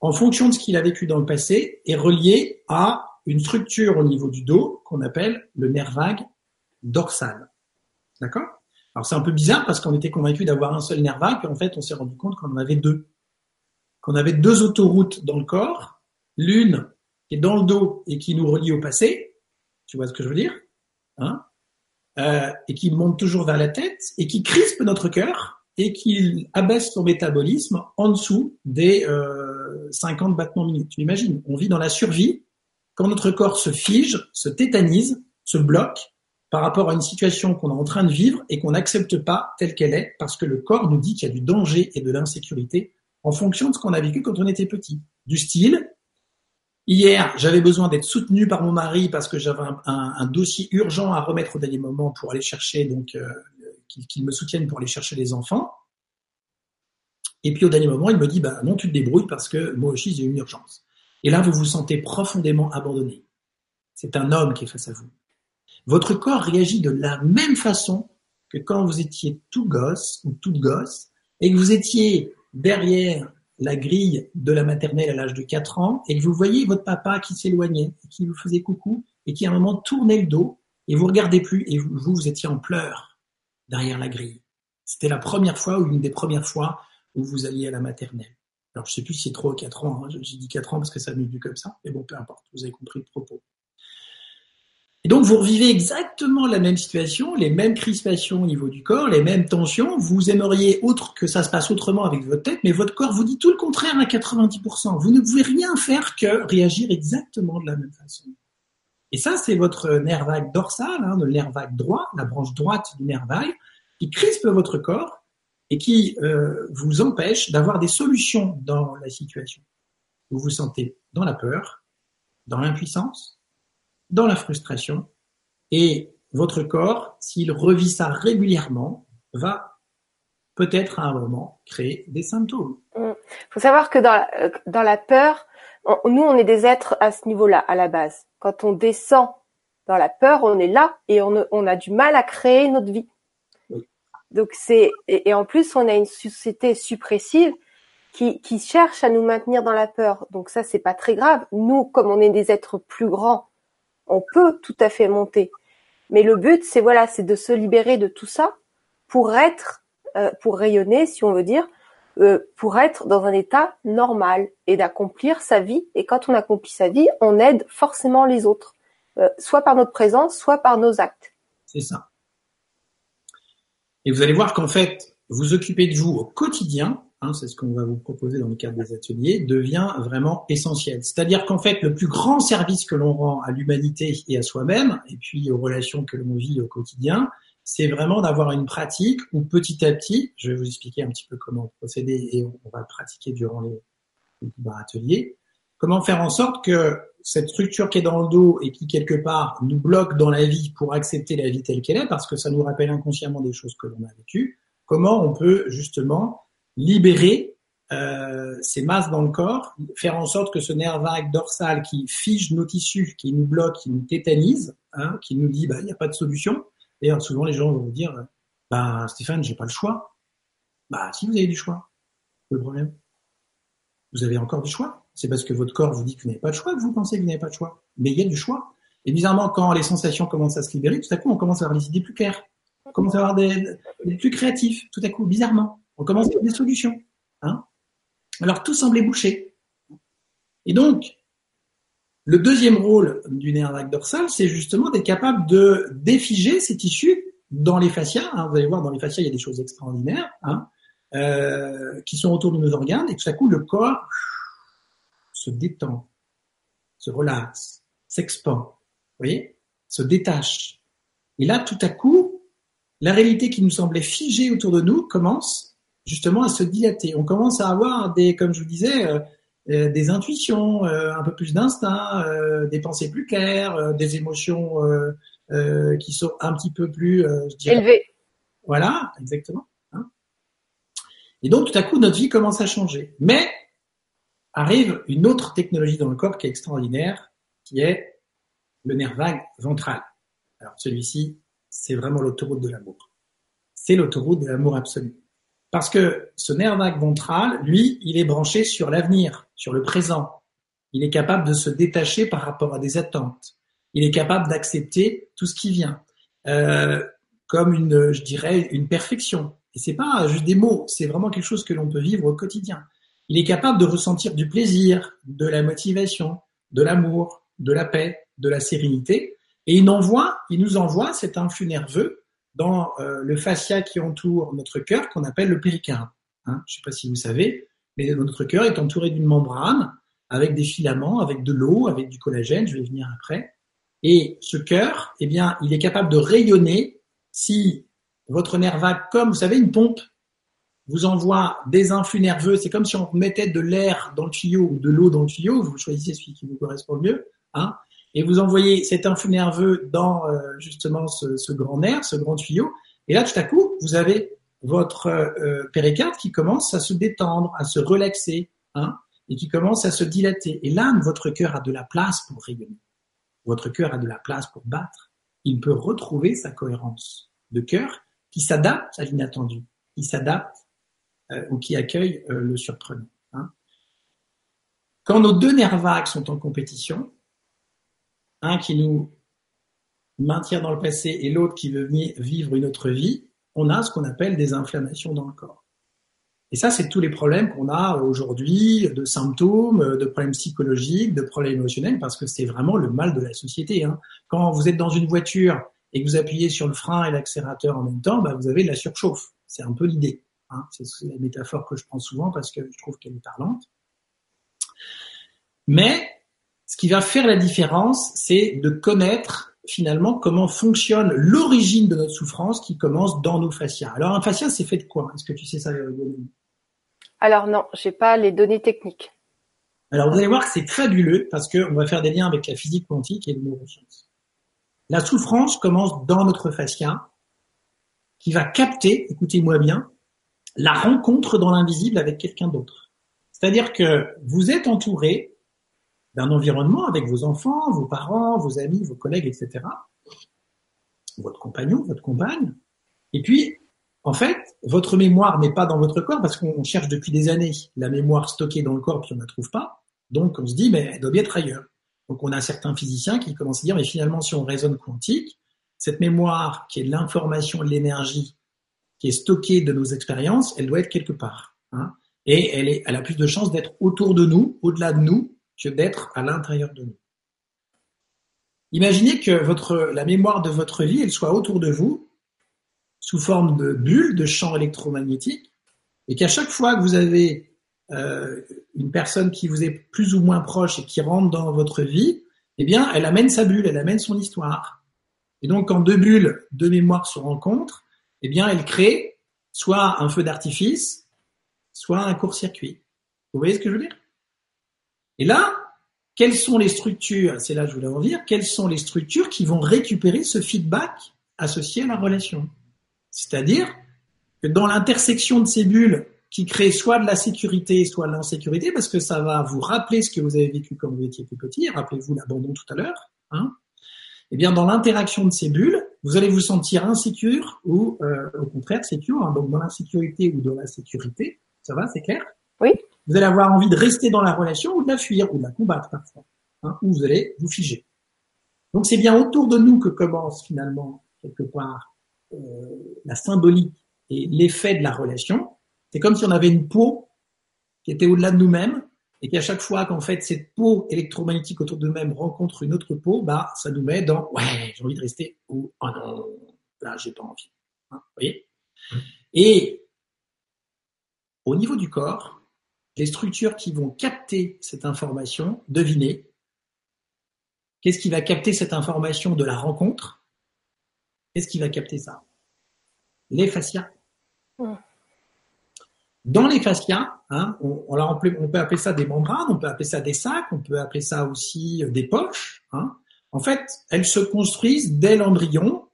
en fonction de ce qu'il a vécu dans le passé, est relié à une structure au niveau du dos qu'on appelle le nerf vague dorsal. D'accord? Alors c'est un peu bizarre parce qu'on était convaincu d'avoir un seul nerf vague, puis en fait on s'est rendu compte qu'on en avait deux. Qu'on avait deux autoroutes dans le corps, l'une qui est dans le dos et qui nous relie au passé, tu vois ce que je veux dire? Hein? Euh, Et qui monte toujours vers la tête et qui crispe notre cœur et qu'il abaisse son métabolisme en dessous des euh, 50 battements minutes. Tu imagines, on vit dans la survie, quand notre corps se fige, se tétanise, se bloque par rapport à une situation qu'on est en train de vivre et qu'on n'accepte pas telle qu'elle est, parce que le corps nous dit qu'il y a du danger et de l'insécurité en fonction de ce qu'on a vécu quand on était petit. Du style, hier, j'avais besoin d'être soutenu par mon mari parce que j'avais un, dossier urgent à remettre au dernier moment pour aller chercher donc euh, qu'ils me soutiennent pour aller chercher les enfants. Et puis au dernier moment, il me dit, bah non, tu te débrouilles parce que moi aussi j'ai une urgence. Et là, vous vous sentez profondément abandonné. C'est un homme qui est face à vous. Votre corps réagit de la même façon que quand vous étiez tout gosse ou toute gosse et que vous étiez derrière la grille de la maternelle à l'âge de 4 ans et que vous voyez votre papa qui s'éloignait qui vous faisait coucou et qui à un moment tournait le dos et vous regardez plus et vous, vous étiez en pleurs derrière la grille. C'était la première fois ou une des premières fois où vous alliez à la maternelle. Alors je sais plus si c'est 3 ou 4 ans, hein. j'ai dit 4 ans parce que ça m'est venu comme ça, mais bon, peu importe, vous avez compris le propos. Et donc vous revivez exactement la même situation, les mêmes crispations au niveau du corps, les mêmes tensions. Vous aimeriez autre que ça se passe autrement avec votre tête, mais votre corps vous dit tout le contraire à 90%. Vous ne pouvez rien faire que réagir exactement de la même façon. Et ça, c'est votre nerf vague dorsal, hein, le nerf vague droit, la branche droite du nerf vague, qui crispe votre corps et qui euh, vous empêche d'avoir des solutions dans la situation. Vous vous sentez dans la peur, dans l'impuissance, dans la frustration, et votre corps, s'il revit ça régulièrement, va peut-être à un moment créer des symptômes. Il mm. faut savoir que dans la, euh, dans la peur, nous, on est des êtres à ce niveau-là, à la base. Quand on descend dans la peur, on est là et on, on a du mal à créer notre vie. Donc c'est et, en plus on a une société suppressive qui, qui cherche à nous maintenir dans la peur. Donc ça c'est pas très grave. Nous, comme on est des êtres plus grands on peut tout à fait monter. Mais le but, c'est voilà, c'est de se libérer de tout ça pour être, euh, pour rayonner, si on veut dire, euh, pour être dans un état normal et d'accomplir sa vie. Et quand on accomplit sa vie, on aide forcément les autres, euh, soit par notre présence, soit par nos actes. C'est ça. Et vous allez voir qu'en fait, vous occupez de vous au quotidien Hein, c'est ce qu'on va vous proposer dans le cadre des ateliers, devient vraiment essentiel. C'est-à-dire qu'en fait, le plus grand service que l'on rend à l'humanité et à soi-même, et puis aux relations que l'on vit au quotidien, c'est vraiment d'avoir une pratique où petit à petit, je vais vous expliquer un petit peu comment procéder et on va le pratiquer durant les, les ateliers, comment faire en sorte que cette structure qui est dans le dos et qui quelque part nous bloque dans la vie pour accepter la vie telle qu'elle est, parce que ça nous rappelle inconsciemment des choses que l'on a vécues, comment on peut justement libérer euh, ces masses dans le corps, faire en sorte que ce nerf vague dorsal qui fige nos tissus, qui nous bloque, qui nous tétanise, hein, qui nous dit bah il n'y a pas de solution. Et souvent les gens vont vous dire bah Stéphane j'ai pas le choix. Bah si vous avez du choix, le problème? Vous avez encore du choix. C'est parce que votre corps vous dit que vous n'avez pas de choix que vous pensez que vous n'avez pas de choix. Mais il y a du choix. Et bizarrement, quand les sensations commencent à se libérer, tout à coup, on commence à avoir des idées plus claires. On commence à avoir des, des plus créatifs, tout à coup, bizarrement. On commence à des solutions. Hein Alors tout semblait bouché. Et donc, le deuxième rôle du nerf dorsal, c'est justement d'être capable de défiger ces tissus dans les fascias. Hein. vous allez voir, dans les fascias, il y a des choses extraordinaires hein, euh, qui sont autour de nos organes, et tout à coup, le corps se détend, se relaxe, s'expand, vous voyez, se détache. Et là, tout à coup, la réalité qui nous semblait figée autour de nous commence justement à se dilater. On commence à avoir des, comme je vous disais, euh, euh, des intuitions, euh, un peu plus d'instinct, des pensées plus claires, des émotions qui sont un petit peu plus élevées. Voilà, exactement. Hein. Et donc tout à coup notre vie commence à changer. Mais arrive une autre technologie dans le corps qui est extraordinaire, qui est le nerf vague ventral. Alors celui-ci, c'est vraiment l'autoroute de l'amour. C'est l'autoroute de l'amour absolu. Parce que ce nerf vague ventral, lui, il est branché sur l'avenir, sur le présent. Il est capable de se détacher par rapport à des attentes. Il est capable d'accepter tout ce qui vient, euh, comme une, je dirais, une perfection. Et c'est pas juste des mots, c'est vraiment quelque chose que l'on peut vivre au quotidien. Il est capable de ressentir du plaisir, de la motivation, de l'amour, de la paix, de la sérénité. Et il envoie, il nous envoie cet influx nerveux dans euh, le fascia qui entoure notre cœur qu'on appelle le péricarde. Hein, je ne sais pas si vous savez, mais notre cœur est entouré d'une membrane avec des filaments, avec de l'eau, avec du collagène, je vais venir après. Et ce cœur, eh bien, il est capable de rayonner si votre nerf vague, comme vous savez, une pompe vous envoie des influx nerveux. C'est comme si on mettait de l'air dans le tuyau ou de l'eau dans le tuyau. Vous choisissez celui qui vous correspond le mieux. Hein et vous envoyez cet influx nerveux dans euh, justement ce, ce, grand nerf, ce grand tuyau, et là tout à coup vous avez votre euh, péricarde qui commence à se détendre, à se relaxer, hein, et qui commence à se dilater. Et là, votre cœur a de la place pour rayonner. Votre cœur a de la place pour battre. Il peut retrouver sa cohérence de cœur qui s'adapte à l'inattendu, qui s'adapte euh, ou qui accueille euh, le surprenant. Hein. Quand nos deux nerfs vagues sont en compétition, un qui nous maintient dans le passé et l'autre qui veut venir vivre une autre vie, on a ce qu'on appelle des inflammations dans le corps. Et ça, c'est tous les problèmes qu'on a aujourd'hui, de symptômes, de problèmes psychologiques, de problèmes émotionnels, parce que c'est vraiment le mal de la société. Hein. Quand vous êtes dans une voiture et que vous appuyez sur le frein et l'accélérateur en même temps, bah, vous avez de la surchauffe. C'est un peu l'idée. Hein. C'est la métaphore que je prends souvent parce que je trouve qu'elle est parlante. Mais qui va faire la différence, c'est de connaître finalement comment fonctionne l'origine de notre souffrance qui commence dans nos fascias. Alors un fascia, c'est fait de quoi? Est-ce que tu sais ça, Alors non, j'ai pas les données techniques. Alors vous allez voir que c'est fabuleux parce qu'on va faire des liens avec la physique quantique et les neurosciences. La souffrance commence dans notre fascia qui va capter, écoutez-moi bien, la rencontre dans l'invisible avec quelqu'un d'autre. C'est-à-dire que vous êtes entouré d'un environnement avec vos enfants, vos parents, vos amis, vos collègues, etc. Votre compagnon, votre compagne. Et puis, en fait, votre mémoire n'est pas dans votre corps parce qu'on cherche depuis des années la mémoire stockée dans le corps puis on ne la trouve pas. Donc on se dit, mais elle doit bien être ailleurs. Donc on a certains physiciens qui commencent à dire, mais finalement, si on raisonne quantique, cette mémoire qui est de l'information, de l'énergie, qui est stockée de nos expériences, elle doit être quelque part. Hein. Et elle, est, elle a plus de chances d'être autour de nous, au-delà de nous, que d'être à l'intérieur de nous. Imaginez que votre, la mémoire de votre vie, elle soit autour de vous, sous forme de bulles, de champs électromagnétiques, et qu'à chaque fois que vous avez euh, une personne qui vous est plus ou moins proche et qui rentre dans votre vie, eh bien, elle amène sa bulle, elle amène son histoire. Et donc, quand deux bulles de mémoire se rencontrent, eh bien, elle crée soit un feu d'artifice, soit un court-circuit. Vous voyez ce que je veux dire? Et là, quelles sont les structures, c'est là que je voulais en dire, quelles sont les structures qui vont récupérer ce feedback associé à la relation? C'est-à-dire que dans l'intersection de ces bulles qui créent soit de la sécurité, soit de l'insécurité, parce que ça va vous rappeler ce que vous avez vécu quand vous étiez plus petit, rappelez-vous l'abandon tout à l'heure, hein eh bien dans l'interaction de ces bulles, vous allez vous sentir insécure ou euh, au contraire sécure, donc dans l'insécurité ou dans la sécurité, ça va, c'est clair? Oui. Vous allez avoir envie de rester dans la relation ou de la fuir ou de la combattre parfois, hein, ou vous allez vous figer. Donc c'est bien autour de nous que commence finalement quelque part euh, la symbolique et l'effet de la relation. C'est comme si on avait une peau qui était au-delà de nous-mêmes et qu'à chaque fois qu'en fait cette peau électromagnétique autour de nous-mêmes rencontre une autre peau, bah ça nous met dans ouais j'ai envie de rester ou oh non là j'ai pas envie. Hein, vous voyez? Et au niveau du corps, les structures qui vont capter cette information, devinez, qu'est-ce qui va capter cette information de la rencontre? Qu'est-ce qui va capter ça? Les fascias. Dans les fascias, hein, on, on, peut appeler ça des membranes, on peut appeler ça des sacs, on peut appeler ça aussi des poches. Hein. En fait, elles se construisent dès l'embryon.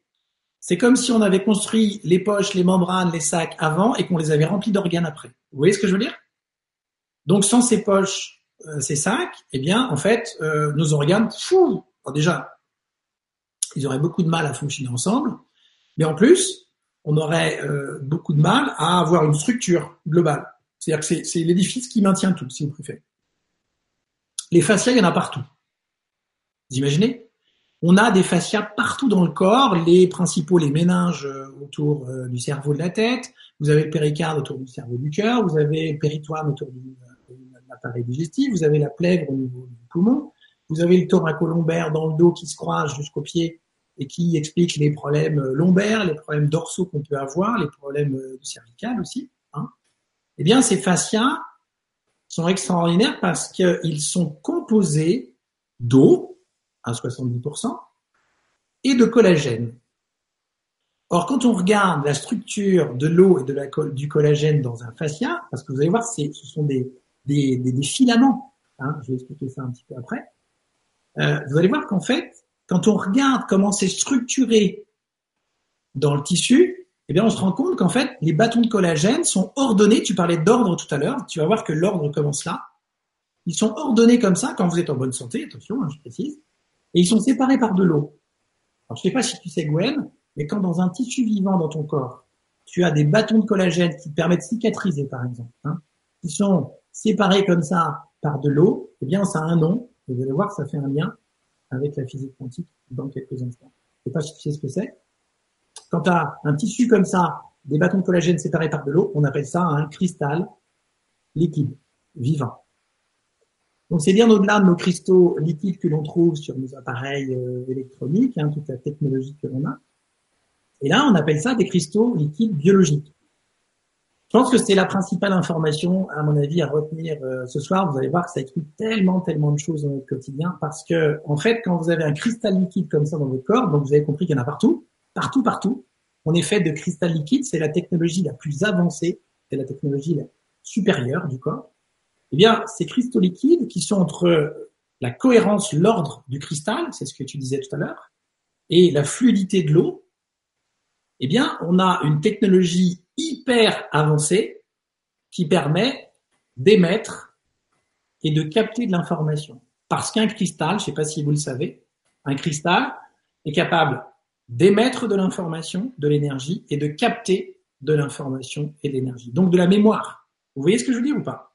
C'est comme si on avait construit les poches, les membranes, les sacs avant et qu'on les avait remplis d'organes après. Vous voyez ce que je veux dire? Donc sans ces poches, euh, ces sacs, eh bien en fait euh, nos organes, fou, déjà, ils auraient beaucoup de mal à fonctionner ensemble, mais en plus on aurait euh, beaucoup de mal à avoir une structure globale. C'est-à-dire que c'est l'édifice qui maintient tout, si vous préférez. Les fascias, il y en a partout. Vous imaginez? On a des fascias partout dans le corps, les principaux, les méninges autour du cerveau de la tête, vous avez le péricarde autour du cerveau du cœur, vous avez le péritoine autour du l'appareil digestif, vous avez la plèvre au niveau du poumon, vous avez le thoracolombaire dans le dos qui se croise jusqu'au pied et qui explique les problèmes lombaires, les problèmes dorsaux qu'on peut avoir, les problèmes euh, cervicales aussi. Hein. Eh bien, ces fascias sont extraordinaires parce qu'ils sont composés d'eau à 70% et de collagène. Or, quand on regarde la structure de l'eau et de la, du collagène dans un fascia, parce que vous allez voir, ce sont des, des, filaments. Hein, je vais expliquer ça un petit peu après. Euh, vous allez voir qu'en fait, quand on regarde comment c'est structuré dans le tissu, eh bien, on se rend compte qu'en fait, les bâtons de collagène sont ordonnés. Tu parlais d'ordre tout à l'heure. Tu vas voir que l'ordre commence là. Ils sont ordonnés comme ça quand vous êtes en bonne santé, attention, hein, je précise. Et ils sont séparés par de l'eau. Alors, je sais pas si tu sais, Gwen, mais quand dans un tissu vivant dans ton corps, tu as des bâtons de collagène qui te permettent de cicatriser, par exemple, hein, qui sont séparés comme ça par de l'eau, eh bien, ça a un nom. vous allez voir ça fait un lien avec la physique quantique dans quelques instants. Je sais pas sais ce que c'est. Quand tu as un tissu comme ça, des bâtons de collagène séparés par de l'eau, on appelle ça un cristal liquide, vivant. Donc c'est bien au-delà de nos cristaux liquides que l'on trouve sur nos appareils euh, électroniques, hein, toute la technologie que l'on a. Et là, on appelle ça des cristaux liquides biologiques. Je pense que c'est la principale information, à mon avis, à retenir euh, ce soir. Vous allez voir que ça explique tellement, tellement de choses dans notre quotidien, parce que, en fait, quand vous avez un cristal liquide comme ça dans votre corps, donc vous avez compris qu'il y en a partout, partout, partout. On est fait de cristal liquide, c'est la technologie la plus avancée, c'est la technologie la supérieure du corps. Eh bien, ces cristaux liquides qui sont entre la cohérence, l'ordre du cristal, c'est ce que tu disais tout à l'heure, et la fluidité de l'eau, eh bien, on a une technologie hyper avancée qui permet d'émettre et de capter de l'information. Parce qu'un cristal, je ne sais pas si vous le savez, un cristal est capable d'émettre de l'information, de l'énergie, et de capter de l'information et de l'énergie. Donc de la mémoire. Vous voyez ce que je veux dire ou pas?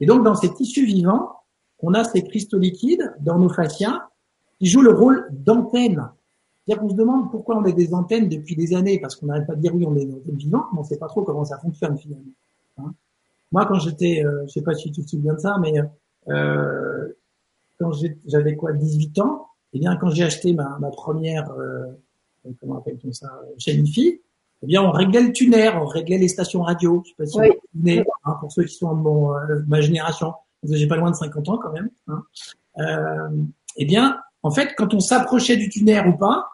Et donc dans ces tissus vivants, on a ces cristaux liquides dans nos fascias qui jouent le rôle d'antenne. C'est-à-dire qu'on se demande pourquoi on a des antennes depuis des années, parce qu'on n'arrête pas de dire oui, on est des antennes vivantes, mais on ne sait pas trop comment ça fonctionne finalement. Hein Moi, quand j'étais, euh, je sais pas si tu te souviens de ça, mais euh, quand j'avais quoi, 18 ans, eh bien, quand j'ai acheté ma, ma première, euh, comment appelle-t-on ça, chaîne IFI, eh bien, on réglait le tuner, on réglait les stations radio. Je sais pas si vous vous hein, pour ceux qui sont de mon, euh, ma génération, j'ai pas loin de 50 ans quand même. Hein. Euh, eh bien, en fait, quand on s'approchait du tuner ou pas,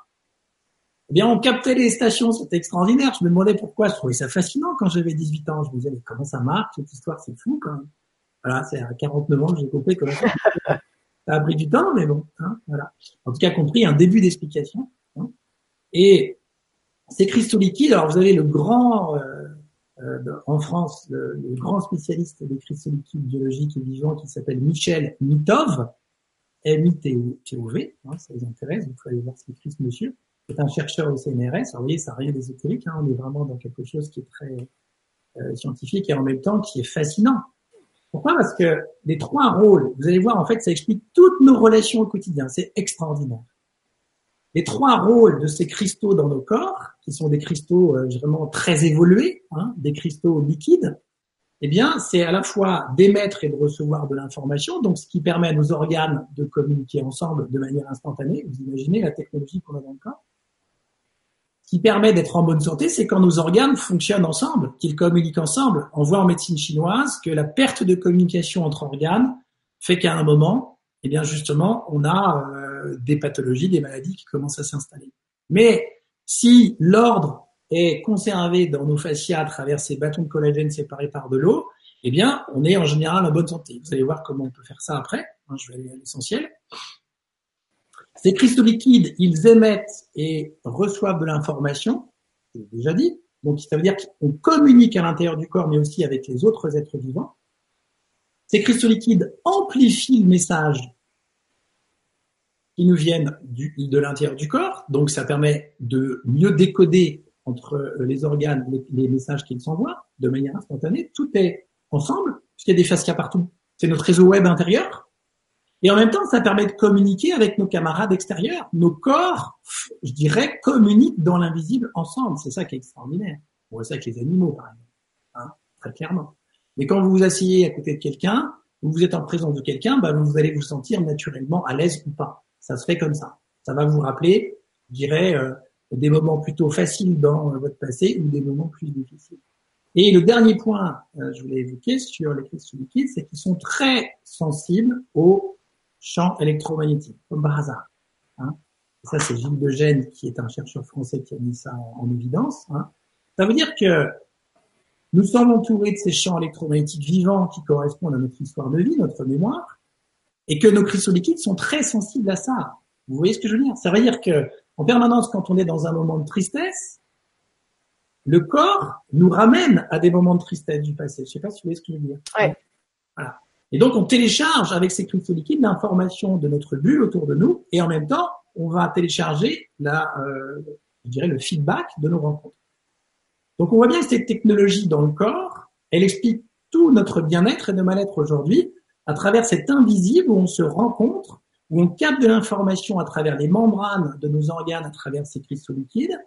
eh bien, on captait les stations, c'était extraordinaire. Je me demandais pourquoi, je trouvais ça fascinant quand j'avais 18 ans. Je me disais, mais comment ça marche, cette histoire, c'est fou quand même. Voilà, c'est à 49 ans que j'ai compris comment ça Ça a pris du temps, mais bon, hein, voilà. En tout cas, compris un début d'explication. Hein. Et ces cristaux liquides, alors vous avez le grand, euh, euh, en France, le, grand spécialiste des cristaux liquides biologiques et vivants qui s'appelle Michel Mitov, M-I-T-O-V, hein, ça vous intéresse, vous pouvez aller voir ce qu'écrit ce monsieur. C'est un chercheur au CNRS, alors vous voyez, ça n'a rien d'ésotérique, hein, on est vraiment dans quelque chose qui est très euh, scientifique et en même temps qui est fascinant. Pourquoi? Parce que les trois rôles, vous allez voir, en fait, ça explique toutes nos relations au quotidien. C'est extraordinaire. Les trois rôles de ces cristaux dans nos corps, qui sont des cristaux euh, vraiment très évolués, hein, des cristaux liquides, eh bien, c'est à la fois d'émettre et de recevoir de l'information, donc ce qui permet à nos organes de communiquer ensemble de manière instantanée. Vous imaginez la technologie qu'on a dans le corps? Qui permet d'être en bonne santé, c'est quand nos organes fonctionnent ensemble, qu'ils communiquent ensemble. On voit en médecine chinoise que la perte de communication entre organes fait qu'à un moment, eh bien justement, on a euh, des pathologies, des maladies qui commencent à s'installer. Mais si l'ordre est conservé dans nos fascias à travers ces bâtons de collagène séparés par de l'eau, eh bien, on est en général en bonne santé. Vous allez voir comment on peut faire ça après. Hein, je vais aller à l'essentiel. Ces cristaux liquides, ils émettent et reçoivent de l'information, j'ai déjà dit. Donc, ça veut dire qu'on communique à l'intérieur du corps, mais aussi avec les autres êtres vivants. Ces cristaux liquides amplifient le message qui nous viennent du, de l'intérieur du corps. Donc, ça permet de mieux décoder entre les organes les, les messages qu'ils s'envoient de manière instantanée. Tout est ensemble, puisqu'il y a des fascias partout. C'est notre réseau web intérieur. Et en même temps, ça permet de communiquer avec nos camarades extérieurs. Nos corps, je dirais, communiquent dans l'invisible ensemble. C'est ça qui est extraordinaire. On voit ça avec les animaux, par exemple, hein, très clairement. Mais quand vous vous asseyez à côté de quelqu'un, ou vous êtes en présence de quelqu'un, bah, vous allez vous sentir naturellement à l'aise ou pas. Ça se fait comme ça. Ça va vous rappeler, je dirais, euh, des moments plutôt faciles dans euh, votre passé ou des moments plus difficiles. Et le dernier point, euh, je voulais évoquer sur les cristaux liquides, c'est qu'ils sont très sensibles aux champ électromagnétique, comme par hasard. Hein. Ça, c'est Gilles de Gênes, qui est un chercheur français qui a mis ça en, évidence. Hein. Ça veut dire que nous sommes entourés de ces champs électromagnétiques vivants qui correspondent à notre histoire de vie, notre mémoire, et que nos cristaux liquides sont très sensibles à ça. Vous voyez ce que je veux dire? Ça veut dire que en permanence, quand on est dans un moment de tristesse, le corps nous ramène à des moments de tristesse du passé. Je sais pas si vous voyez ce que je veux dire. Ouais. Voilà. Et donc, on télécharge avec ces cristaux liquides l'information de notre bulle autour de nous, et en même temps, on va télécharger la, euh, je dirais, le feedback de nos rencontres. Donc, on voit bien que cette technologie dans le corps, elle explique tout notre bien-être et de mal-être aujourd'hui à travers cet invisible où on se rencontre, où on capte de l'information à travers les membranes de nos organes, à travers ces cristaux liquides,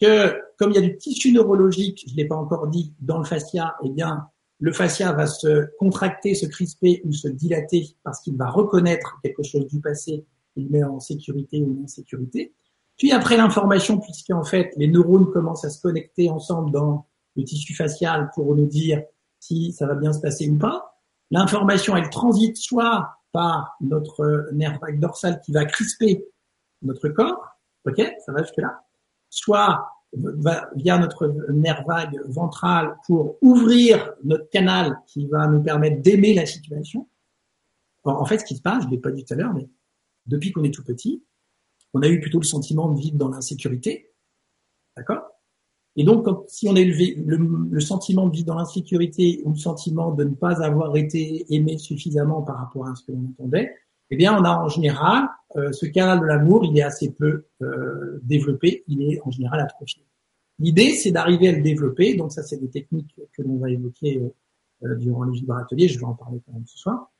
que comme il y a du tissu neurologique, je ne l'ai pas encore dit, dans le fascia, eh bien, le fascia va se contracter, se crisper ou se dilater parce qu'il va reconnaître quelque chose du passé il met en sécurité ou en insécurité. Puis après l'information, puisqu'en fait les neurones commencent à se connecter ensemble dans le tissu facial pour nous dire si ça va bien se passer ou pas, l'information elle transite soit par notre nerf dorsal qui va crisper notre corps, ok, ça va jusque là, soit via notre nerf vague ventral pour ouvrir notre canal qui va nous permettre d'aimer la situation. En fait, ce qui se passe, je l'ai pas dit tout à l'heure, mais depuis qu'on est tout petit, on a eu plutôt le sentiment de vivre dans l'insécurité. D'accord? Et donc, si on a élevé le, le, sentiment de vivre dans l'insécurité ou le sentiment de ne pas avoir été aimé suffisamment par rapport à ce que l'on entendait, eh bien, on a en général euh, ce canal de l'amour, il est assez peu euh, développé, il est en général atrophié. L'idée, c'est d'arriver à le développer. Donc ça, c'est des techniques que l'on va évoquer euh, durant les ateliers. Je vais en parler quand même ce soir,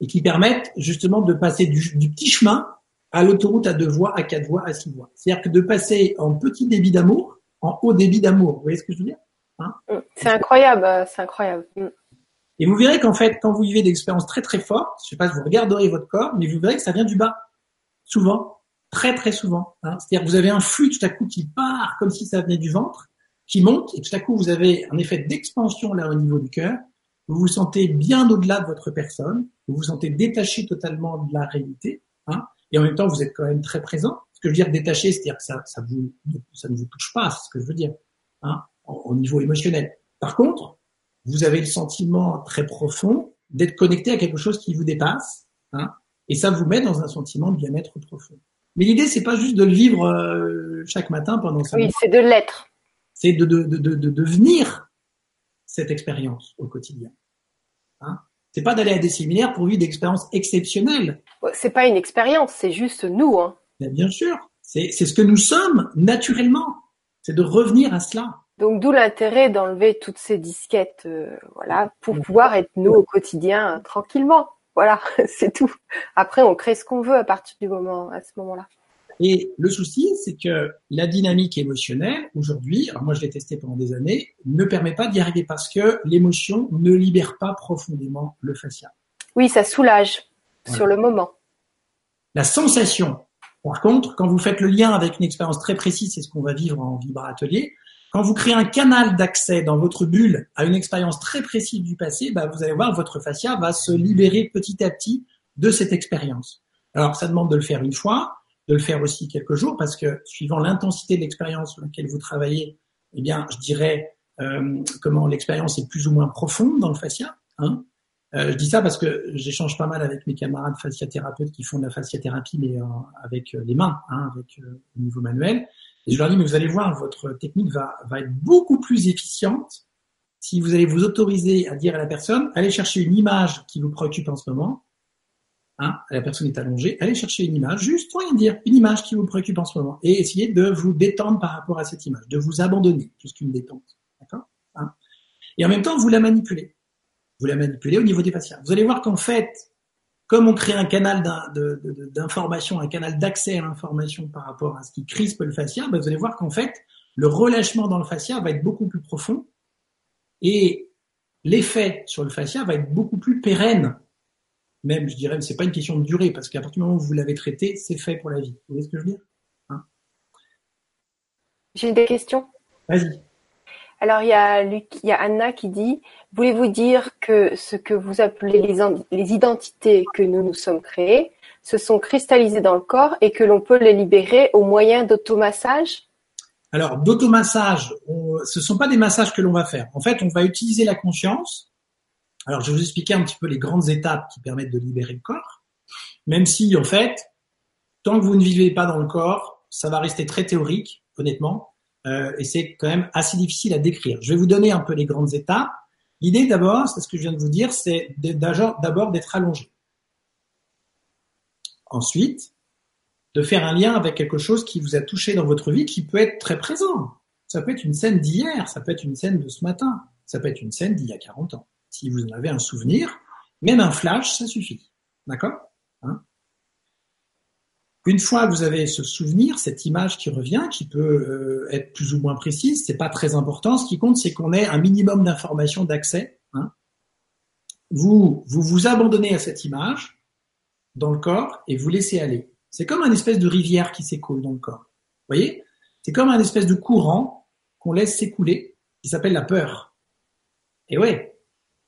et qui permettent justement de passer du, du petit chemin à l'autoroute à deux voies, à quatre voies, à six voies. C'est-à-dire que de passer en petit débit d'amour en haut débit d'amour. Vous voyez ce que je veux dire hein? C'est incroyable, c'est incroyable. Et vous verrez qu'en fait, quand vous vivez des expériences très très fortes, je sais pas si vous regarderez votre corps, mais vous verrez que ça vient du bas, souvent, très très souvent. Hein. C'est-à-dire que vous avez un flux tout à coup qui part comme si ça venait du ventre, qui monte, et tout à coup vous avez un effet d'expansion là au niveau du cœur. Vous vous sentez bien au-delà de votre personne, vous vous sentez détaché totalement de la réalité, hein, et en même temps vous êtes quand même très présent. Ce que je veux dire détaché, c'est-à-dire que ça, ça, vous, ça ne vous touche pas, c'est ce que je veux dire, hein, au niveau émotionnel. Par contre, vous avez le sentiment très profond d'être connecté à quelque chose qui vous dépasse, hein, et ça vous met dans un sentiment de bien-être profond. Mais l'idée, c'est pas juste de le vivre euh, chaque matin pendant ça. Oui, c'est de l'être. C'est de, de, de, de, devenir cette expérience au quotidien. Hein c'est pas d'aller à des séminaires pour vivre des expériences exceptionnelles. C'est pas une expérience, c'est juste nous. Hein. Bien, bien sûr, c'est ce que nous sommes naturellement. C'est de revenir à cela. Donc d'où l'intérêt d'enlever toutes ces disquettes, euh, voilà, pour pouvoir être nous au quotidien tranquillement. Voilà, <laughs> c'est tout. Après, on crée ce qu'on veut à partir du moment, à ce moment-là. Et le souci, c'est que la dynamique émotionnelle, aujourd'hui, alors moi je l'ai testé pendant des années, ne permet pas d'y arriver parce que l'émotion ne libère pas profondément le fascia. Oui, ça soulage sur le moment. La sensation, par contre, quand vous faites le lien avec une expérience très précise, c'est ce qu'on va vivre en Vibra Atelier, quand vous créez un canal d'accès dans votre bulle à une expérience très précise du passé, bah, vous allez voir, votre fascia va se libérer petit à petit de cette expérience. Alors, ça demande de le faire une fois, de le faire aussi quelques jours, parce que suivant l'intensité de l'expérience sur laquelle vous travaillez, eh bien, je dirais euh, comment l'expérience est plus ou moins profonde dans le fascia. Hein. Euh, je dis ça parce que j'échange pas mal avec mes camarades fasciathérapeutes qui font de la fasciathérapie, mais euh, avec les mains, hein, avec le niveau manuel. Et je leur dis, mais vous allez voir, votre technique va, va être beaucoup plus efficiente si vous allez vous autoriser à dire à la personne, allez chercher une image qui vous préoccupe en ce moment. Hein, la personne est allongée, allez chercher une image, juste rien dire, une image qui vous préoccupe en ce moment, et essayez de vous détendre par rapport à cette image, de vous abandonner, plus qu'une détente. D'accord? Hein? Et en même temps, vous la manipulez. Vous la manipulez au niveau des patients. Vous allez voir qu'en fait, comme on crée un canal d'information, un canal d'accès à l'information par rapport à ce qui crispe le fascia, ben, vous allez voir qu'en fait, le relâchement dans le fascia va être beaucoup plus profond et l'effet sur le fascia va être beaucoup plus pérenne. Même, je dirais, c'est pas une question de durée, parce qu'à partir du moment où vous l'avez traité, c'est fait pour la vie. Vous voyez ce que je veux dire? Hein? J'ai des questions? Vas-y. Alors il y a Luc, il y a Anna qui dit voulez-vous dire que ce que vous appelez les, identités que nous nous sommes créées se sont cristallisées dans le corps et que l'on peut les libérer au moyen d'automassage? Alors d'automassage, ce ne sont pas des massages que l'on va faire. En fait, on va utiliser la conscience. Alors je vais vous expliquer un petit peu les grandes étapes qui permettent de libérer le corps. Même si en fait, tant que vous ne vivez pas dans le corps, ça va rester très théorique, honnêtement euh, et c'est quand même assez difficile à décrire. Je vais vous donner un peu les grandes étapes. L'idée d'abord, c'est ce que je viens de vous dire, c'est d'abord d'être allongé. Ensuite, de faire un lien avec quelque chose qui vous a touché dans votre vie, qui peut être très présent. Ça peut être une scène d'hier, ça peut être une scène de ce matin, ça peut être une scène d'il y a 40 ans. Si vous en avez un souvenir, même un flash, ça suffit. D'accord? Une fois que vous avez ce souvenir, cette image qui revient, qui peut euh, être plus ou moins précise, c'est pas très important. Ce qui compte, c'est qu'on ait un minimum d'informations d'accès. Hein vous, vous abandonnez à cette image dans le corps et vous laissez aller. C'est comme un espèce de rivière qui s'écoule dans le corps. Vous voyez? C'est comme un espèce de courant qu'on laisse s'écouler, qui s'appelle la peur. Et ouais,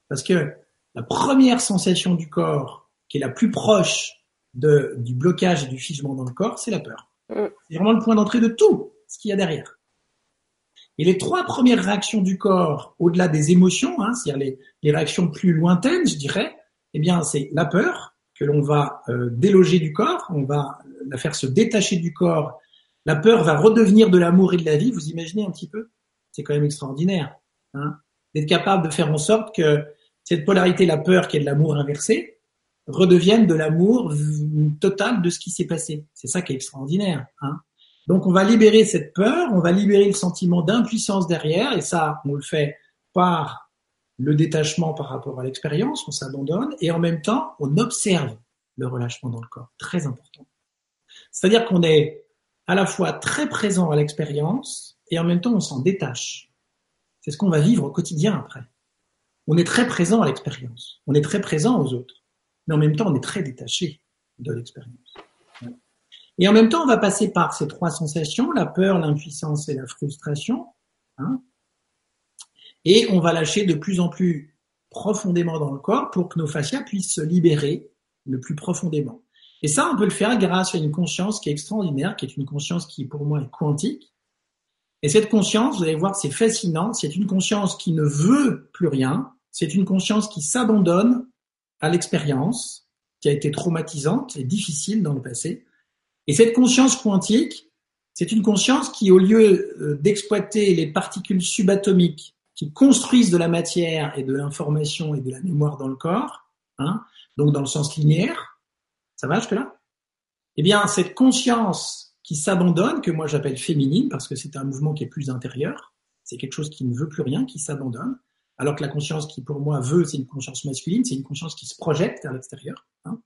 parce que la première sensation du corps, qui est la plus proche de, du blocage et du figement dans le corps, c'est la peur. Mm. C'est vraiment le point d'entrée de tout ce qu'il y a derrière. Et les trois premières réactions du corps, au-delà des émotions, hein, c'est-à-dire les, les, réactions plus lointaines, je dirais, eh bien, c'est la peur, que l'on va euh, déloger du corps, on va la faire se détacher du corps. La peur va redevenir de l'amour et de la vie. Vous imaginez un petit peu? C'est quand même extraordinaire. Hein D'être capable de faire en sorte que cette polarité, la peur qui est de l'amour inversé, redevienne de l'amour total de ce qui s'est passé. C'est ça qui est extraordinaire. Hein Donc on va libérer cette peur, on va libérer le sentiment d'impuissance derrière, et ça, on le fait par le détachement par rapport à l'expérience, on s'abandonne, et en même temps, on observe le relâchement dans le corps. Très important. C'est-à-dire qu'on est à la fois très présent à l'expérience, et en même temps, on s'en détache. C'est ce qu'on va vivre au quotidien après. On est très présent à l'expérience, on est très présent aux autres, mais en même temps, on est très détaché de l'expérience. Et en même temps, on va passer par ces trois sensations, la peur, l'impuissance et la frustration. Hein, et on va lâcher de plus en plus profondément dans le corps pour que nos fascias puissent se libérer le plus profondément. Et ça, on peut le faire grâce à une conscience qui est extraordinaire, qui est une conscience qui, pour moi, est quantique. Et cette conscience, vous allez voir, c'est fascinant. C'est une conscience qui ne veut plus rien. C'est une conscience qui s'abandonne à l'expérience, qui a été traumatisante et difficile dans le passé. Et cette conscience quantique, c'est une conscience qui, au lieu euh, d'exploiter les particules subatomiques qui construisent de la matière et de l'information et de la mémoire dans le corps, hein, donc dans le sens linéaire, ça va jusque-là? Eh bien, cette conscience qui s'abandonne, que moi j'appelle féminine, parce que c'est un mouvement qui est plus intérieur, c'est quelque chose qui ne veut plus rien, qui s'abandonne, alors que la conscience qui pour moi veut, c'est une conscience masculine, c'est une conscience qui se projette vers l'extérieur. Hein.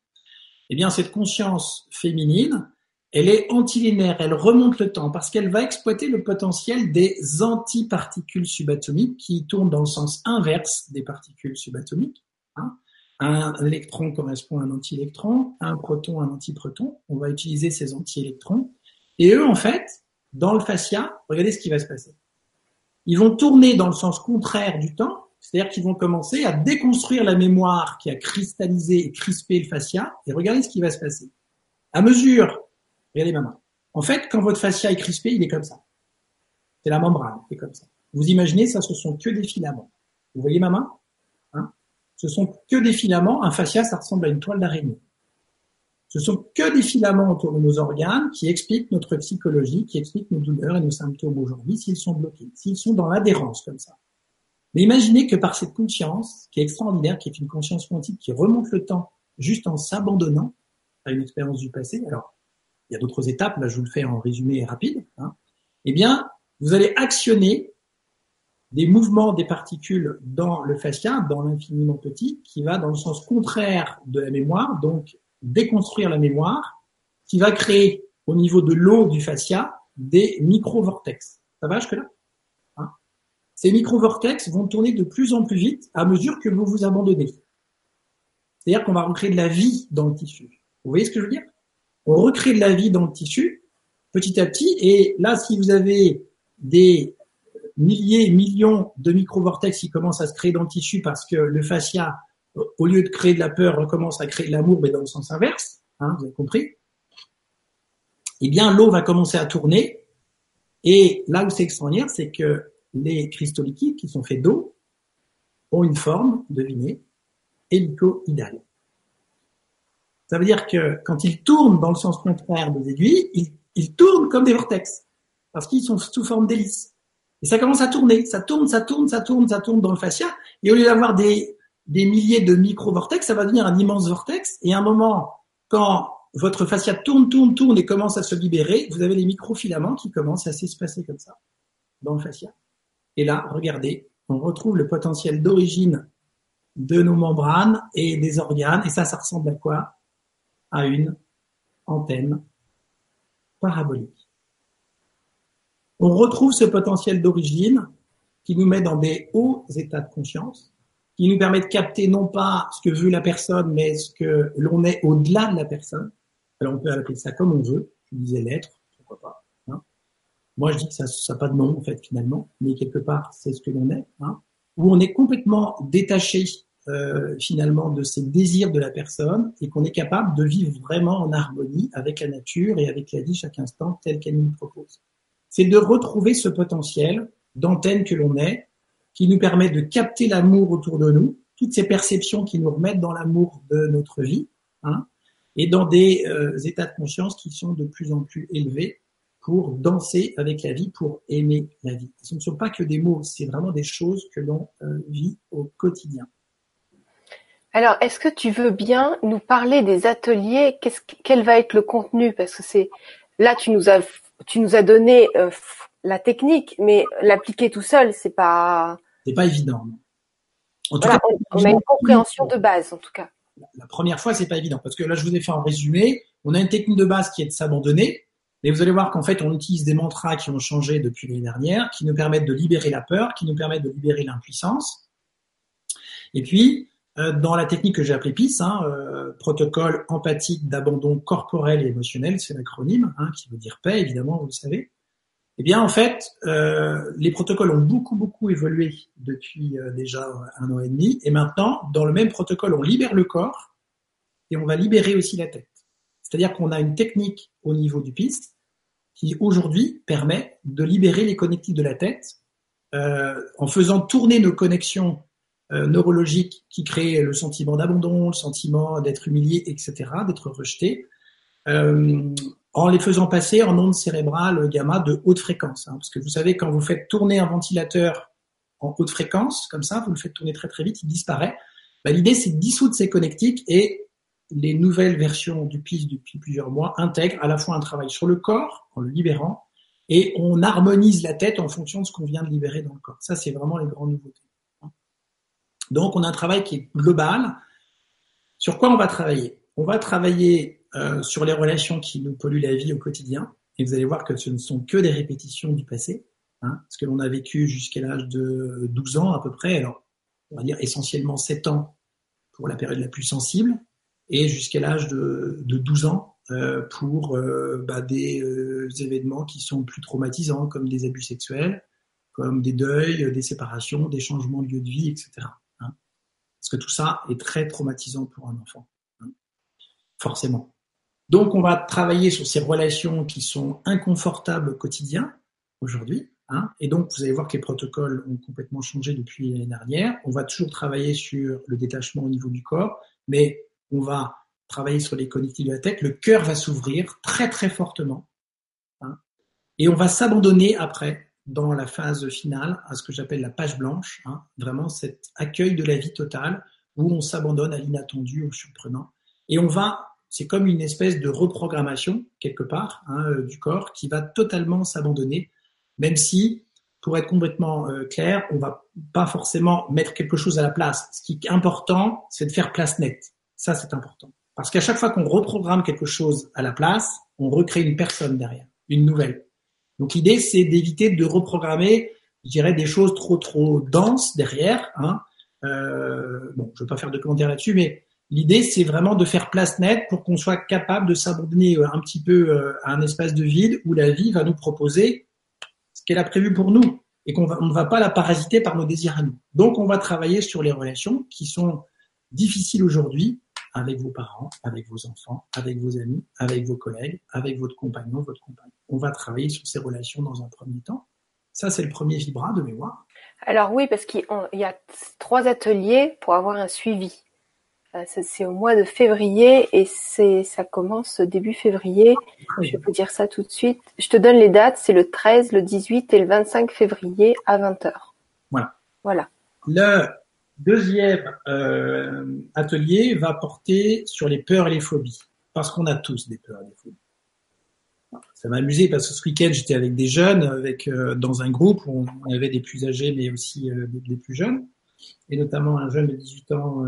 Eh bien, cette conscience féminine, elle est antilinéaire, elle remonte le temps parce qu'elle va exploiter le potentiel des antiparticules subatomiques qui tournent dans le sens inverse des particules subatomiques. Hein. Un électron correspond à un antiélectron, un proton à un antiproton. On va utiliser ces antiélectrons. Et eux, en fait, dans le fascia, regardez ce qui va se passer. Ils vont tourner dans le sens contraire du temps, c'est-à-dire qu'ils vont commencer à déconstruire la mémoire qui a cristallisé et crispé le fascia. Et regardez ce qui va se passer. À mesure Regardez ma main. En fait, quand votre fascia est crispé, il est comme ça. C'est la membrane qui est comme ça. Vous imaginez, ça, ce sont que des filaments. Vous voyez ma main? Hein? Ce sont que des filaments. Un fascia, ça ressemble à une toile d'araignée. Ce sont que des filaments autour de nos organes qui expliquent notre psychologie, qui expliquent nos douleurs et nos symptômes aujourd'hui s'ils sont bloqués, s'ils sont dans l'adhérence comme ça. Mais imaginez que par cette conscience, qui est extraordinaire, qui est une conscience quantique, qui remonte le temps juste en s'abandonnant à une expérience du passé, alors il y a d'autres étapes, là je vous le fais en résumé rapide, hein, eh bien, vous allez actionner des mouvements des particules dans le fascia, dans l'infiniment petit, qui va dans le sens contraire de la mémoire, donc déconstruire la mémoire, qui va créer au niveau de l'eau du fascia des micro-vortex. Ça va jusque-là? Hein? Ces micro-vortex vont tourner de plus en plus vite à mesure que vous vous abandonnez. C'est-à-dire qu'on va recréer de la vie dans le tissu. Vous voyez ce que je veux dire? On recrée de la vie dans le tissu petit à petit. Et là, si vous avez des milliers, millions de micro-vortex qui commencent à se créer dans le tissu parce que le fascia, au lieu de créer de la peur, recommence à créer de l'amour, mais dans le sens inverse, hein, vous avez compris Eh bien, l'eau va commencer à tourner. Et là où c'est extraordinaire, c'est que les cristaux liquides qui sont faits d'eau ont une forme, devinez, hélicoïdale. Ça veut dire que quand ils tournent dans le sens contraire des aiguilles, ils, tournent comme des vortex. parce qu'ils sont sous forme d'hélice. Et ça commence à tourner, ça tourne, ça tourne, ça tourne, ça tourne dans le fascia. Et au lieu d'avoir des, des milliers de micro-vortex, ça va devenir un immense vortex. Et à un moment, quand votre fascia tourne, tourne, tourne et commence à se libérer, vous avez les microfilaments qui commencent à s'espacer comme ça dans le fascia. Et là, regardez, on retrouve le potentiel d'origine de nos membranes et des organes. Et ça, ça ressemble à quoi? À une antenne parabolique. On retrouve ce potentiel d'origine qui nous met dans des hauts états de conscience, qui nous permet de capter non pas ce que veut la personne, mais ce que l'on est au-delà de la personne. Alors on peut appeler ça comme on veut. Je disais l'être, pourquoi pas. Hein. Moi je dis que ça n'a pas de nom en fait finalement, mais quelque part c'est ce que l'on est. Hein. Où on est complètement détaché euh, finalement de ces désirs de la personne et qu'on est capable de vivre vraiment en harmonie avec la nature et avec la vie chaque instant telle qu'elle nous propose. C'est de retrouver ce potentiel d'antenne que l'on est, qui nous permet de capter l'amour autour de nous, toutes ces perceptions qui nous remettent dans l'amour de notre vie, hein, et dans des euh, états de conscience qui sont de plus en plus élevés pour danser avec la vie, pour aimer la vie. Ce ne sont pas que des mots, c'est vraiment des choses que l'on euh, vit au quotidien. Alors, est-ce que tu veux bien nous parler des ateliers? Quel va être le contenu? Parce que c'est là, tu nous as, tu nous as donné euh, la technique, mais l'appliquer tout seul, c'est pas. C'est pas évident. En tout cas, on, a une compréhension de base, en tout cas. La première fois, c'est pas évident parce que là, je vous ai fait un résumé. On a une technique de base qui est de s'abandonner, mais vous allez voir qu'en fait, on utilise des mantras qui ont changé depuis l'année dernière, qui nous permettent de libérer la peur, qui nous permettent de libérer l'impuissance. Et puis, euh, dans la technique que j'ai appelée PIS, hein, euh, protocole empathique d'abandon corporel et émotionnel, c'est l'acronyme, hein, qui veut dire paix, évidemment, vous le savez. Eh bien, en fait, euh, les protocoles ont beaucoup, beaucoup évolué depuis déjà un an et demi. Et maintenant, dans le même protocole, on libère le corps et on va libérer aussi la tête. C'est-à-dire qu'on a une technique au niveau du PIS qui, aujourd'hui, permet de libérer les connectifs de la tête en faisant tourner nos connexions euh, neurologiques qui créent le sentiment d'abandon, le sentiment d'être humilié, etc., d'être rejeté, euh, en les faisant passer en ondes cérébrales gamma de haute fréquence. Hein, parce que vous savez, quand vous faites tourner un ventilateur en haute fréquence, comme ça, vous le faites tourner très très vite, il disparaît. Bah, L'idée, c'est de dissoudre ces connectiques et les nouvelles versions du PIS depuis plusieurs mois intègrent à la fois un travail sur le corps, en le libérant, et on harmonise la tête en fonction de ce qu'on vient de libérer dans le corps. Ça, c'est vraiment les grandes nouveautés. Donc, on a un travail qui est global. Sur quoi on va travailler? On va travailler euh, sur les relations qui nous polluent la vie au quotidien. Et vous allez voir que ce ne sont que des répétitions du passé. Hein, ce que l'on a vécu jusqu'à l'âge de 12 ans à peu près. Alors, on va dire essentiellement 7 ans pour la période la plus sensible et jusqu'à l'âge de, 12 ans euh, pour euh, bah, des événements qui sont plus traumatisants comme des abus sexuels, comme des deuils, des séparations, des changements de lieu de vie, etc. Parce que tout ça est très traumatisant pour un enfant, hein, forcément. Donc, on va travailler sur ces relations qui sont inconfortables au quotidien aujourd'hui. Hein, et donc, vous allez voir que les protocoles ont complètement changé depuis l'année dernière. On va toujours travailler sur le détachement au niveau du corps, mais on va travailler sur les connectifs de la tête. Le cœur va s'ouvrir très très fortement. Hein, et on va s'abandonner après dans la phase finale à ce que j'appelle la page blanche, hein, vraiment cet accueil de la vie totale où on s'abandonne à l'inattendu, au surprenant. Et on va, c'est comme une espèce de reprogrammation quelque part hein, euh, du corps qui va totalement s'abandonner, même si, pour être complètement euh, clair, on va pas forcément mettre quelque chose à la place. Ce qui est important, c'est de faire place nette. Ça, c'est important. Parce qu'à chaque fois qu'on reprogramme quelque chose à la place, on recrée une personne derrière, une nouvelle. Donc l'idée, c'est d'éviter de reprogrammer, je dirais, des choses trop trop denses derrière. Hein. Euh, bon, je ne veux pas faire de commentaires là-dessus, mais l'idée, c'est vraiment de faire place nette pour qu'on soit capable de s'abandonner euh, un petit peu euh, à un espace de vide où la vie va nous proposer ce qu'elle a prévu pour nous et qu'on ne va pas la parasiter par nos désirs à nous. Donc, on va travailler sur les relations qui sont difficiles aujourd'hui avec vos parents, avec vos enfants, avec vos amis, avec vos collègues, avec votre compagnon, votre compagne. On va travailler sur ces relations dans un premier temps. Ça, c'est le premier vibra de mémoire. Alors oui, parce qu'il y a trois ateliers pour avoir un suivi. Euh, c'est au mois de février et c'est ça commence début février. Je vais vous dire ça tout de suite. Je te donne les dates, c'est le 13, le 18 et le 25 février à 20h. Voilà. Voilà. Le deuxième euh, atelier va porter sur les peurs et les phobies. Parce qu'on a tous des peurs et des phobies. Ça m'a amusé parce que ce week-end j'étais avec des jeunes, avec euh, dans un groupe où on avait des plus âgés mais aussi des, plus jeunes, et notamment un jeune de 18 ans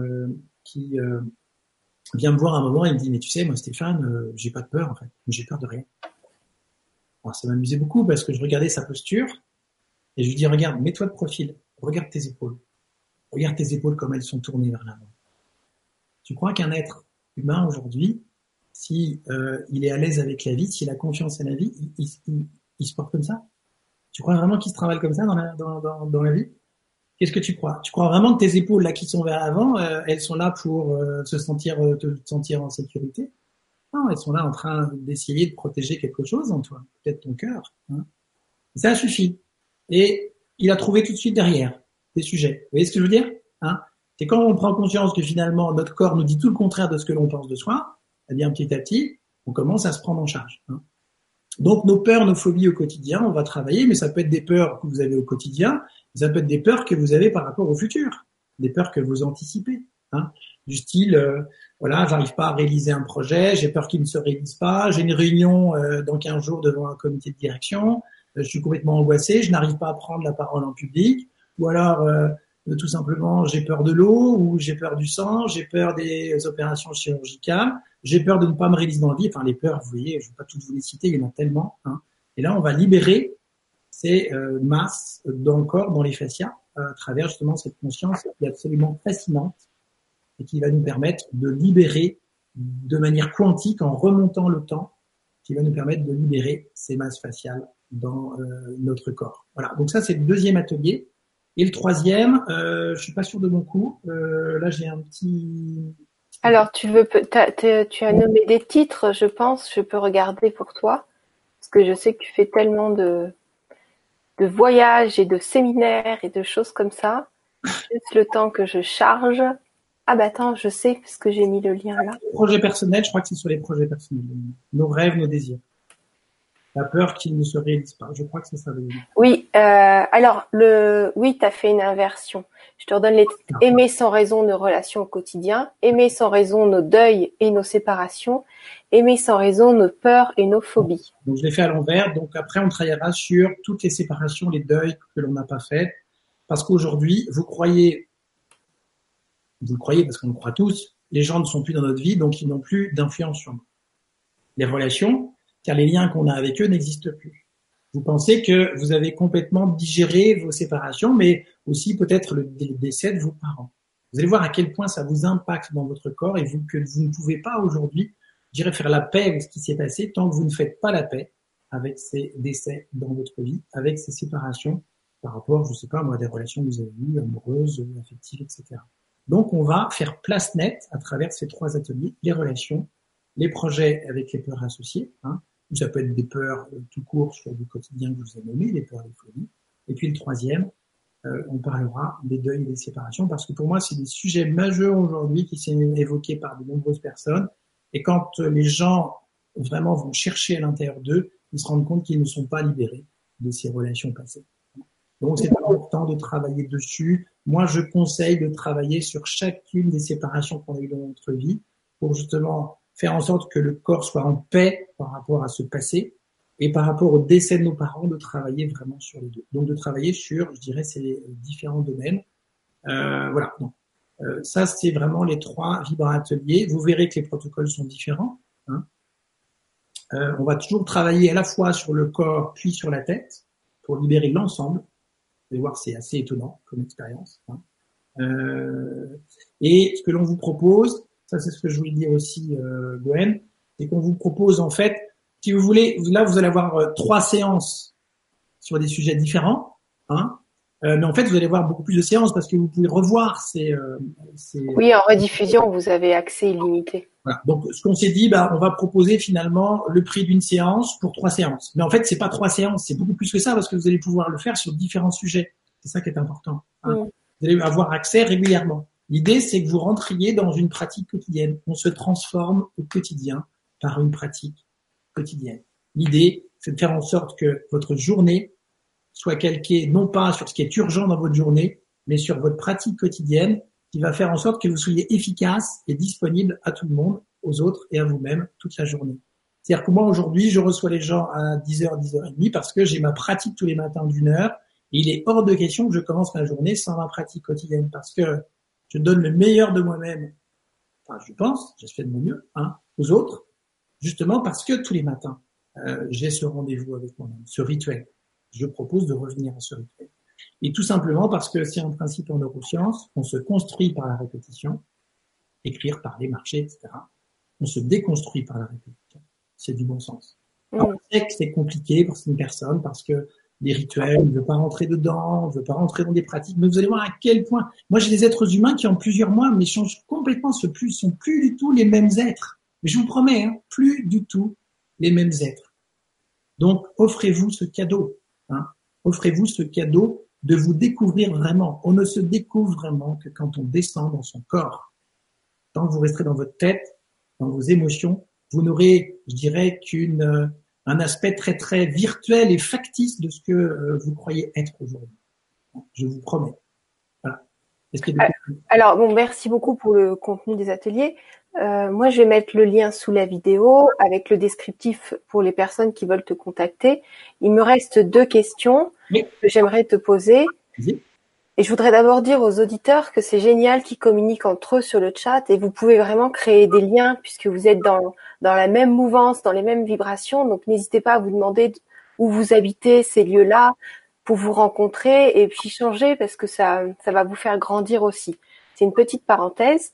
qui euh, vient me voir un moment et me dit mais tu sais moi Stéphane euh, j'ai pas de peur en fait. J'ai peur de rien. Alors, ça m'amusait beaucoup parce que je regardais sa posture et je lui dis regarde mets-toi de profil regarde tes épaules. Regarde tes épaules comme elles sont tournées vers l'avant. Tu crois qu'un être humain aujourd'hui si euh, il est à l'aise avec la vie s'il a confiance en la vie il, se porte comme ça? Tu crois vraiment qu'il se travaille comme ça dans la vie? Qu'est-ce que tu crois? Tu crois vraiment que tes épaules là qui sont vers l'avant, euh, elles sont là pour euh, se sentir euh, te sentir en sécurité? Non, elles sont là en train d'essayer de protéger quelque chose en toi, peut-être ton cœur. Hein. Ça suffit. Et il a trouvé tout de suite derrière des sujets. Vous voyez ce que je veux dire? Hein? C'est quand on prend conscience que finalement notre corps nous dit tout le contraire de ce que l'on pense de soi, eh bien petit à petit, on commence à se prendre en charge. Hein. Donc nos peurs, nos phobies au quotidien, on va travailler, mais ça peut être des peurs que vous avez au quotidien, ça peut être des peurs que vous avez par rapport au futur, des peurs que vous anticipez. Hein, du style, euh, voilà, j'arrive pas à réaliser un projet, j'ai peur qu'il ne se réalise pas, j'ai une réunion euh, dans 15 jours devant un comité de direction, euh, je suis complètement angoissé, je n'arrive pas à prendre la parole en public, ou alors euh, tout simplement j'ai peur de l'eau, ou j'ai peur du sang, j'ai peur des opérations chirurgicales, j'ai peur de ne pas me réaliser dans la vie, enfin les peurs, vous voyez, je ne vais pas toutes vous les citer, il y en a tellement. Hein. Et là, on va libérer c'est euh, masse dans le corps, dans les fascias, à travers justement cette conscience qui est absolument fascinante et qui va nous permettre de libérer de manière quantique en remontant le temps, qui va nous permettre de libérer ces masses faciales dans euh, notre corps. Voilà. Donc ça c'est le deuxième atelier. Et le troisième, euh, je suis pas sûr de mon coup. Euh, là j'ai un petit. Alors tu veux, tu as nommé des titres, je pense. Je peux regarder pour toi parce que je sais que tu fais tellement de de voyages et de séminaires et de choses comme ça. Juste le temps que je charge. Ah bah attends, je sais parce que j'ai mis le lien là. Projet personnel, je crois que c'est sur les projets personnels. Nos rêves, nos désirs. La peur qu'ils ne se réalisent pas. Je crois que c'est ça. Oui, euh, alors le, oui, tu as fait une inversion. Je te redonne les ah. aimer sans raison nos relations au quotidien, aimer sans raison nos deuils et nos séparations, aimer sans raison nos peurs et nos phobies. Donc je l'ai fait à l'envers. Donc après, on travaillera sur toutes les séparations, les deuils que l'on n'a pas fait, parce qu'aujourd'hui, vous croyez, vous le croyez parce qu'on le croit tous, les gens ne sont plus dans notre vie, donc ils n'ont plus d'influence sur nous. Les relations, car les liens qu'on a avec eux n'existent plus. Vous pensez que vous avez complètement digéré vos séparations, mais aussi peut-être le décès de vos parents. Vous allez voir à quel point ça vous impacte dans votre corps et que vous ne pouvez pas aujourd'hui, je faire la paix avec ce qui s'est passé tant que vous ne faites pas la paix avec ces décès dans votre vie, avec ces séparations par rapport, je sais pas moi, des relations que vous avez eues, amoureuses, affectives, etc. Donc on va faire place nette à travers ces trois ateliers, les relations, les projets avec les peurs associées, hein, ça peut être des peurs euh, tout court sur du quotidien que vous avez nommé, les peurs des folies. Et puis le troisième, euh, on parlera des deuils et des séparations, parce que pour moi, c'est des sujets majeurs aujourd'hui qui sont évoqués par de nombreuses personnes. Et quand euh, les gens vraiment vont chercher à l'intérieur d'eux, ils se rendent compte qu'ils ne sont pas libérés de ces relations passées. Donc c'est important de travailler dessus. Moi, je conseille de travailler sur chacune des séparations qu'on a eues dans notre vie pour justement faire en sorte que le corps soit en paix par rapport à ce passé et par rapport au décès de nos parents, de travailler vraiment sur les deux. Donc de travailler sur, je dirais, ces différents domaines. Euh, voilà. Euh, ça, c'est vraiment les trois ateliers. Vous verrez que les protocoles sont différents. Hein. Euh, on va toujours travailler à la fois sur le corps puis sur la tête pour libérer l'ensemble. Vous allez voir, c'est assez étonnant comme expérience. Hein. Euh, et ce que l'on vous propose, ça c'est ce que je voulais dire aussi, euh, Gwen, c'est qu'on vous propose en fait, si vous voulez, là vous allez avoir euh, trois séances sur des sujets différents, hein, euh, mais en fait vous allez avoir beaucoup plus de séances parce que vous pouvez revoir ces. Euh, ces... Oui, en rediffusion vous avez accès illimité. Voilà. Donc ce qu'on s'est dit, bah, on va proposer finalement le prix d'une séance pour trois séances. Mais en fait c'est pas trois séances, c'est beaucoup plus que ça parce que vous allez pouvoir le faire sur différents sujets. C'est ça qui est important. Hein. Vous allez avoir accès régulièrement. L'idée, c'est que vous rentriez dans une pratique quotidienne. On se transforme au quotidien par une pratique quotidienne. L'idée, c'est de faire en sorte que votre journée soit calquée non pas sur ce qui est urgent dans votre journée, mais sur votre pratique quotidienne qui va faire en sorte que vous soyez efficace et disponible à tout le monde, aux autres et à vous-même toute la journée. C'est-à-dire que moi, aujourd'hui, je reçois les gens à 10h, 10h30 parce que j'ai ma pratique tous les matins d'une heure. Et il est hors de question que je commence ma journée sans ma pratique quotidienne parce que je donne le meilleur de moi-même. Enfin, je pense, je fais de mon mieux, hein, aux autres, justement parce que tous les matins, euh, j'ai ce rendez-vous avec moi-même, ce rituel. Je propose de revenir à ce rituel. Et tout simplement parce que c'est un principe en neurosciences, on se construit par la répétition, écrire, parler, marcher, etc. On se déconstruit par la répétition. C'est du bon sens. Mm. on sait que c'est compliqué pour une personne parce que des rituels, ne veut pas rentrer dedans, ne veut pas rentrer dans des pratiques, mais vous allez voir à quel point. Moi, j'ai des êtres humains qui en plusieurs mois, mais changent complètement, ce plus, sont plus du tout les mêmes êtres. Mais je vous promets, hein, plus du tout les mêmes êtres. Donc, offrez-vous ce cadeau. Hein. Offrez-vous ce cadeau de vous découvrir vraiment. On ne se découvre vraiment que quand on descend dans son corps. Tant que vous resterez dans votre tête, dans vos émotions, vous n'aurez, je dirais, qu'une un aspect très très virtuel et factice de ce que euh, vous croyez être aujourd'hui. Je vous promets. Voilà. Euh, alors bon, merci beaucoup pour le contenu des ateliers. Euh, moi, je vais mettre le lien sous la vidéo avec le descriptif pour les personnes qui veulent te contacter. Il me reste deux questions que j'aimerais te poser. Et je voudrais d'abord dire aux auditeurs que c'est génial qu'ils communiquent entre eux sur le chat et vous pouvez vraiment créer des liens puisque vous êtes dans, dans la même mouvance, dans les mêmes vibrations. Donc n'hésitez pas à vous demander où vous habitez ces lieux-là pour vous rencontrer et puis changer parce que ça, ça va vous faire grandir aussi. C'est une petite parenthèse.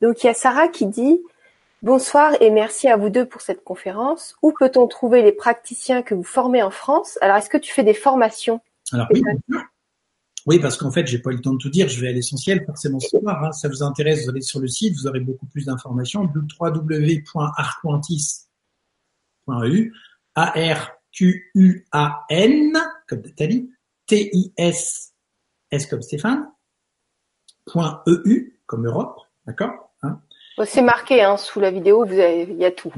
Donc il y a Sarah qui dit Bonsoir et merci à vous deux pour cette conférence. Où peut-on trouver les praticiens que vous formez en France? Alors est-ce que tu fais des formations? Alors Oui, parce qu'en fait, j'ai pas eu le temps de tout dire. Je vais à l'essentiel forcément ce soir. Hein. Ça vous intéresse, vous allez sur le site, vous aurez beaucoup plus d'informations. www.arquantis.eu, A R Q U A N comme Nathalie, T I S S comme Stéphane, point EU comme Europe, d'accord c'est marqué hein, sous la vidéo, vous avez, il y a tout.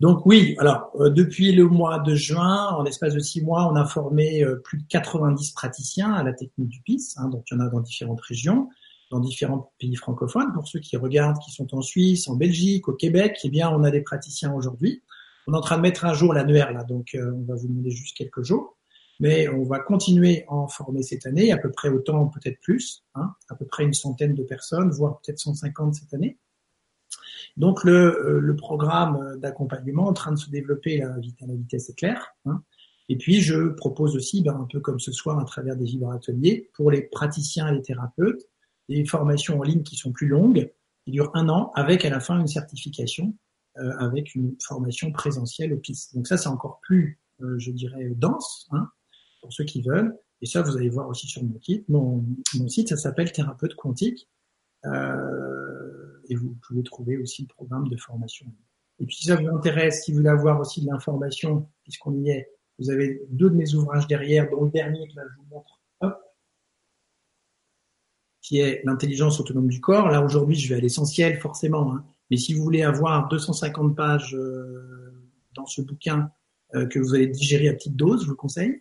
Donc oui, alors euh, depuis le mois de juin, en l'espace de six mois, on a formé euh, plus de 90 praticiens à la technique du PIS. Hein, donc il y en a dans différentes régions, dans différents pays francophones. Pour ceux qui regardent, qui sont en Suisse, en Belgique, au Québec, eh bien on a des praticiens aujourd'hui. On est en train de mettre un jour l'annuaire là, donc euh, on va vous demander juste quelques jours. Mais on va continuer à en former cette année, à peu près autant, peut-être plus, hein, à peu près une centaine de personnes, voire peut-être 150 cette année. Donc le, euh, le programme d'accompagnement en train de se développer à la vitesse éclair. Hein. Et puis je propose aussi, ben, un peu comme ce soir à travers des vibrateliers, pour les praticiens et les thérapeutes, des formations en ligne qui sont plus longues, qui durent un an, avec à la fin une certification, euh, avec une formation présentielle au PIS. Donc ça c'est encore plus, euh, je dirais, dense hein, pour ceux qui veulent. Et ça vous allez voir aussi sur mon site. Mon, mon site ça s'appelle Thérapeute Quantique. Euh, et vous pouvez trouver aussi le programme de formation. Et puis si ça vous intéresse, si vous voulez avoir aussi de l'information, puisqu'on y est, vous avez deux de mes ouvrages derrière, dont le dernier que je vous montre, qui est l'intelligence autonome du corps. Là aujourd'hui je vais à l'essentiel forcément, hein. mais si vous voulez avoir 250 pages euh, dans ce bouquin euh, que vous allez digérer à petite dose, je vous conseille.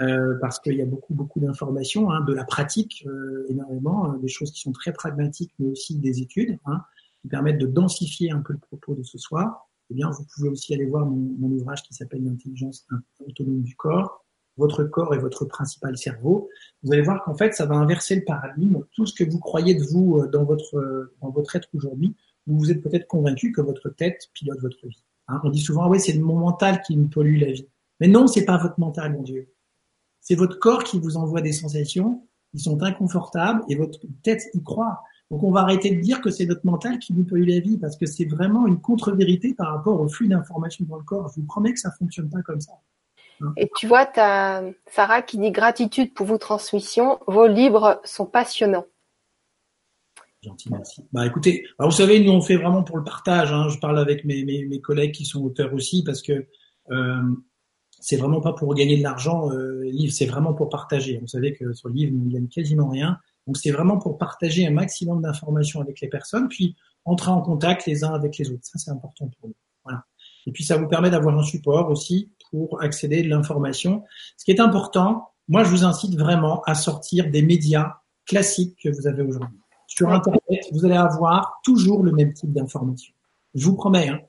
Euh, parce qu'il y a beaucoup beaucoup d'informations, hein, de la pratique euh, énormément, hein, des choses qui sont très pragmatiques, mais aussi des études hein, qui permettent de densifier un peu le propos de ce soir. Eh bien, vous pouvez aussi aller voir mon, mon ouvrage qui s'appelle l'intelligence autonome du corps, votre corps est votre principal cerveau. Vous allez voir qu'en fait, ça va inverser le paradigme. Tout ce que vous croyez de vous euh, dans votre dans votre être aujourd'hui, vous vous êtes peut-être convaincu que votre tête pilote votre vie. Hein. On dit souvent, ah oui, c'est mon mental qui me pollue la vie. Mais non, c'est pas votre mental, mon Dieu. C'est votre corps qui vous envoie des sensations qui sont inconfortables et votre tête y croit. Donc on va arrêter de dire que c'est notre mental qui nous pollue la vie parce que c'est vraiment une contre-vérité par rapport au flux d'informations dans le corps. Je vous promets que ça fonctionne pas comme ça. Hein. Et tu vois, tu as Sarah qui dit gratitude pour vos transmissions. Vos livres sont passionnants. Gentil, merci. Bah écoutez, vous savez, nous on fait vraiment pour le partage. Hein. Je parle avec mes, mes, mes, collègues qui sont auteurs aussi parce que euh, c'est vraiment pas pour gagner de l'argent. Euh, livre, c'est vraiment pour partager. Vous savez que sur le livre, on ne gagne quasiment rien. Donc c'est vraiment pour partager un maximum d'informations avec les personnes, puis entrer en contact les uns avec les autres. Ça, c'est important pour nous. Voilà. Et puis ça vous permet d'avoir un support aussi pour accéder de l'information. Ce qui est important, moi je vous incite vraiment à sortir des médias classiques que vous avez aujourd'hui. Sur Internet, vous allez avoir toujours le même type d'informations. Je vous promets, hein,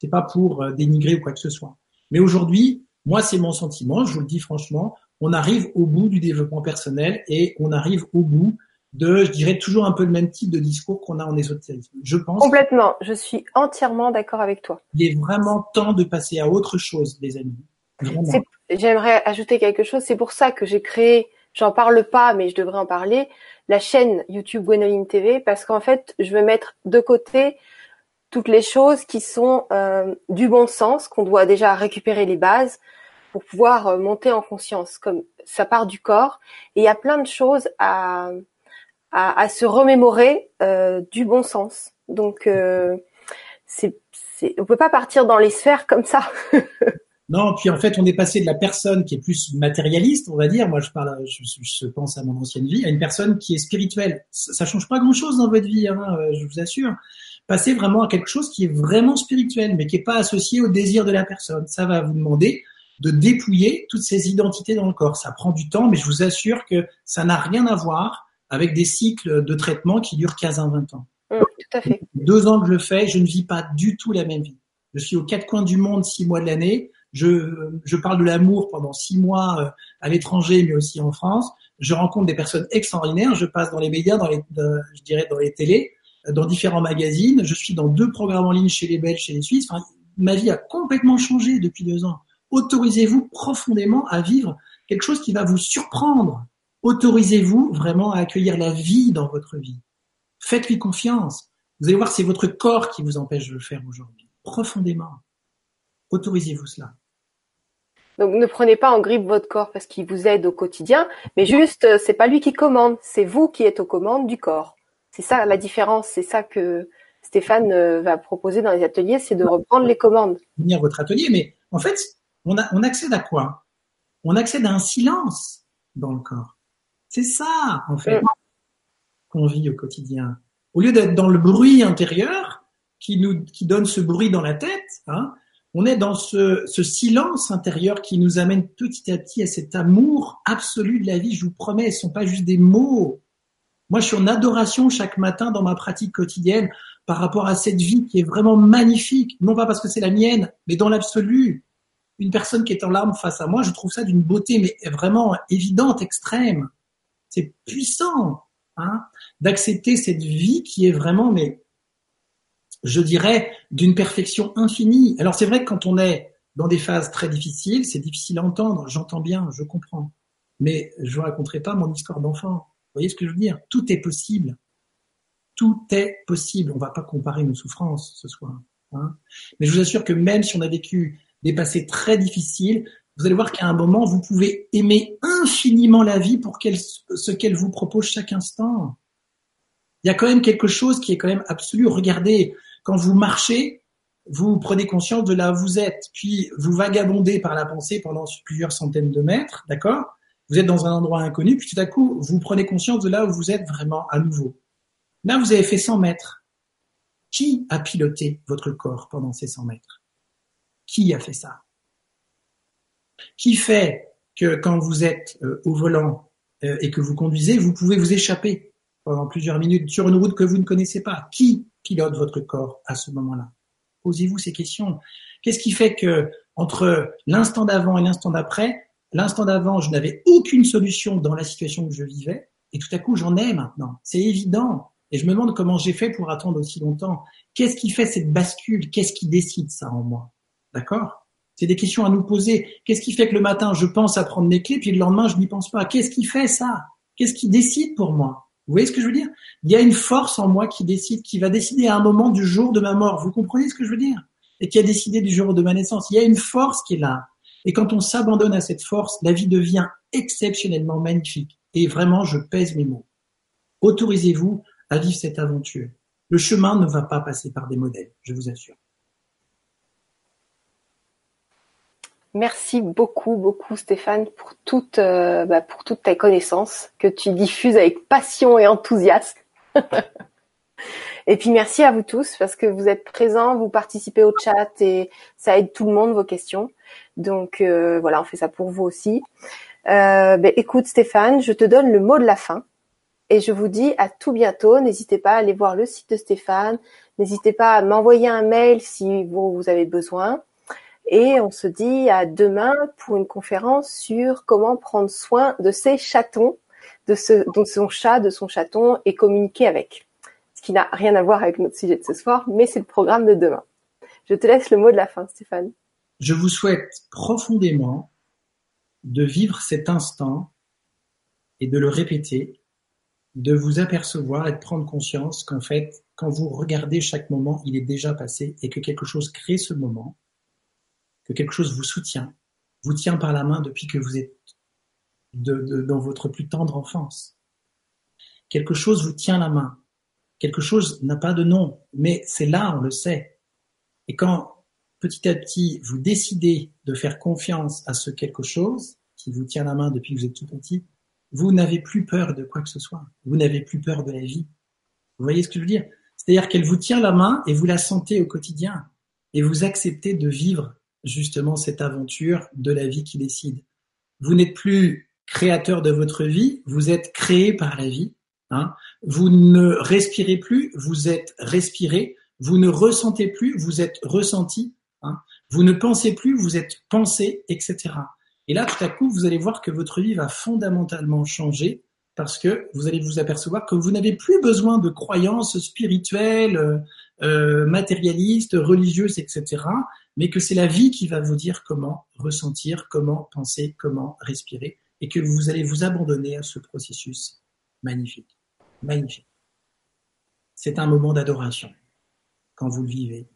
c'est pas pour euh, dénigrer ou quoi que ce soit. Mais aujourd'hui, moi c'est mon sentiment, je vous le dis franchement, on arrive au bout du développement personnel et on arrive au bout de, je dirais, toujours un peu le même type de discours qu'on a en ésotérisme. Je pense. Complètement. Je suis entièrement d'accord avec toi. Il est vraiment temps de passer à autre chose, les amis. J'aimerais ajouter quelque chose. C'est pour ça que j'ai créé, j'en parle pas, mais je devrais en parler, la chaîne YouTube Gwenoline TV, parce qu'en fait, je veux mettre de côté toutes les choses qui sont euh, du bon sens, qu'on doit déjà récupérer les bases pour pouvoir euh, monter en conscience, comme ça part du corps. Et il y a plein de choses à, à, se remémorer euh, du bon sens. Donc, euh, c'est, c'est, on peut pas partir dans les sphères comme ça. <laughs> non, puis en fait, on est passé de la personne qui est plus matérialiste, on va dire. Moi, je parle, je, pense à mon ancienne vie, à une personne qui est spirituelle. Ça, ça change pas grand-chose dans votre vie, hein, je vous assure. Passer vraiment à quelque chose qui est vraiment spirituel, mais qui est pas associé au désir de la personne. Ça va vous demander de dépouiller toutes ces identités dans le corps. Ça prend du temps, mais je vous assure que ça n'a rien à voir avec des cycles de traitement qui durent 15 à 20 ans. Mmh, tout à fait. Deux ans que je le fais, je ne vis pas du tout la même vie. Je suis aux quatre coins du monde six mois de l'année. Je, je parle de l'amour pendant six mois euh, à l'étranger, mais aussi en France. Je rencontre des personnes extraordinaires. Je passe dans les médias, dans les, je dirais dans les télés, dans différents magazines. Je suis dans deux programmes en ligne chez les Belges, chez les Suisses. Ma vie a complètement changé depuis deux ans. Autorisez-vous profondément à vivre quelque chose qui va vous surprendre. Autorisez-vous vraiment à accueillir la vie dans votre vie. Faites-lui confiance. Vous allez voir, c'est votre corps qui vous empêche de le faire aujourd'hui. Profondément. Autorisez-vous cela. Donc ne prenez pas en grippe votre corps parce qu'il vous aide au quotidien, mais juste euh, c'est pas lui qui commande, c'est vous qui êtes aux commandes du corps. C'est ça la différence, c'est ça que Stéphane euh, va proposer dans les ateliers, c'est de reprendre les commandes. Venir votre atelier, mais en fait, on, a, on accède à quoi? On accède à un silence dans le corps. C'est ça, en fait, qu'on vit au quotidien. Au lieu d'être dans le bruit intérieur qui nous qui donne ce bruit dans la tête, hein, on est dans ce, ce silence intérieur qui nous amène petit à petit à cet amour absolu de la vie. Je vous promets, ce sont pas juste des mots. Moi, je suis en adoration chaque matin dans ma pratique quotidienne par rapport à cette vie qui est vraiment magnifique. Non pas parce que c'est la mienne, mais dans l'absolu. Une personne qui est en larmes face à moi, je trouve ça d'une beauté, mais vraiment évidente, extrême c'est puissant hein, d'accepter cette vie qui est vraiment, mais je dirais, d'une perfection infinie. Alors c'est vrai que quand on est dans des phases très difficiles, c'est difficile à entendre, j'entends bien, je comprends. Mais je ne raconterai pas mon histoire d'enfant. Vous voyez ce que je veux dire? Tout est possible. Tout est possible. On ne va pas comparer nos souffrances ce soir. Hein. Mais je vous assure que même si on a vécu des passés très difficiles, vous allez voir qu'à un moment, vous pouvez aimer infiniment la vie pour ce qu'elle vous propose chaque instant. Il y a quand même quelque chose qui est quand même absolu. Regardez, quand vous marchez, vous prenez conscience de là où vous êtes, puis vous vagabondez par la pensée pendant plusieurs centaines de mètres, d'accord? Vous êtes dans un endroit inconnu, puis tout à coup, vous prenez conscience de là où vous êtes vraiment à nouveau. Là, vous avez fait 100 mètres. Qui a piloté votre corps pendant ces 100 mètres? Qui a fait ça? Qui fait que quand vous êtes euh, au volant euh, et que vous conduisez, vous pouvez vous échapper pendant plusieurs minutes sur une route que vous ne connaissez pas? Qui pilote votre corps à ce moment-là? Posez-vous ces questions. Qu'est-ce qui fait que entre l'instant d'avant et l'instant d'après, l'instant d'avant, je n'avais aucune solution dans la situation que je vivais, et tout à coup, j'en ai maintenant. C'est évident. Et je me demande comment j'ai fait pour attendre aussi longtemps. Qu'est-ce qui fait cette bascule? Qu'est-ce qui décide ça en moi? D'accord? C'est des questions à nous poser. Qu'est-ce qui fait que le matin, je pense à prendre mes clés, puis le lendemain, je n'y pense pas? Qu'est-ce qui fait ça? Qu'est-ce qui décide pour moi? Vous voyez ce que je veux dire? Il y a une force en moi qui décide, qui va décider à un moment du jour de ma mort. Vous comprenez ce que je veux dire? Et qui a décidé du jour de ma naissance. Il y a une force qui est là. Et quand on s'abandonne à cette force, la vie devient exceptionnellement magnifique. Et vraiment, je pèse mes mots. Autorisez-vous à vivre cette aventure. Le chemin ne va pas passer par des modèles, je vous assure. Merci beaucoup, beaucoup Stéphane pour toute, euh, bah, pour toute ta connaissance que tu diffuses avec passion et enthousiasme. <laughs> et puis merci à vous tous parce que vous êtes présents, vous participez au chat et ça aide tout le monde vos questions. Donc euh, voilà, on fait ça pour vous aussi. Euh, ben, écoute Stéphane, je te donne le mot de la fin et je vous dis à tout bientôt. N'hésitez pas à aller voir le site de Stéphane. N'hésitez pas à m'envoyer un mail si vous avez besoin. Et on se dit à demain pour une conférence sur comment prendre soin de ses chatons, de, son chat, de son chaton et communiquer avec. Ce qui n'a rien à voir avec notre sujet de ce soir, mais c'est le programme de demain. Je te laisse le mot de la fin, Stéphane. Je vous souhaite profondément de vivre cet instant et de le répéter, de vous apercevoir et de prendre conscience qu'en fait, quand vous regardez chaque moment, il est déjà passé et que quelque chose crée ce moment que quelque chose vous soutient, vous tient par la main depuis que vous êtes dans votre plus tendre enfance. Quelque chose vous tient la main. Quelque chose n'a pas de nom, mais c'est là, on le sait. Et quand petit à petit vous décidez de faire confiance à ce quelque chose qui vous tient la main depuis que vous êtes tout petit, vous n'avez plus peur de quoi que ce soit. Vous n'avez plus peur de la vie. Vous voyez ce que je veux dire? C'est-à-dire qu'elle vous tient la main et vous la sentez au quotidien. Et vous acceptez de vivre justement cette aventure de la vie qui décide. Vous n'êtes plus créateur de votre vie, vous êtes créé par la vie. Hein. Vous ne respirez plus, vous êtes respiré. Vous ne ressentez plus, vous êtes ressenti. Hein. Vous ne pensez plus, vous êtes pensé, etc. Et là, tout à coup, vous allez voir que votre vie va fondamentalement changer parce que vous allez vous apercevoir que vous n'avez plus besoin de croyances spirituelles, euh, euh matérialistes, religieuses, etc mais que c'est la vie qui va vous dire comment ressentir, comment penser, comment respirer, et que vous allez vous abandonner à ce processus magnifique. Magnifique. C'est un moment d'adoration quand vous le vivez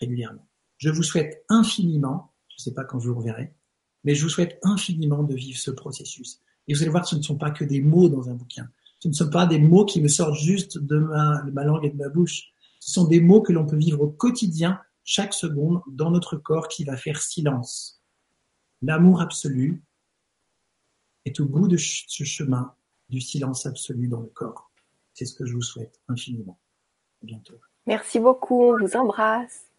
régulièrement. Je vous souhaite infiniment, je ne sais pas quand je vous reverrai, mais je vous souhaite infiniment de vivre ce processus. Et vous allez voir ce ne sont pas que des mots dans un bouquin. Ce ne sont pas des mots qui me sortent juste de ma, de ma langue et de ma bouche. Ce sont des mots que l'on peut vivre au quotidien chaque seconde dans notre corps qui va faire silence. L'amour absolu est au bout de ce chemin du silence absolu dans le corps. C'est ce que je vous souhaite infiniment. À bientôt. Merci beaucoup, on vous embrasse.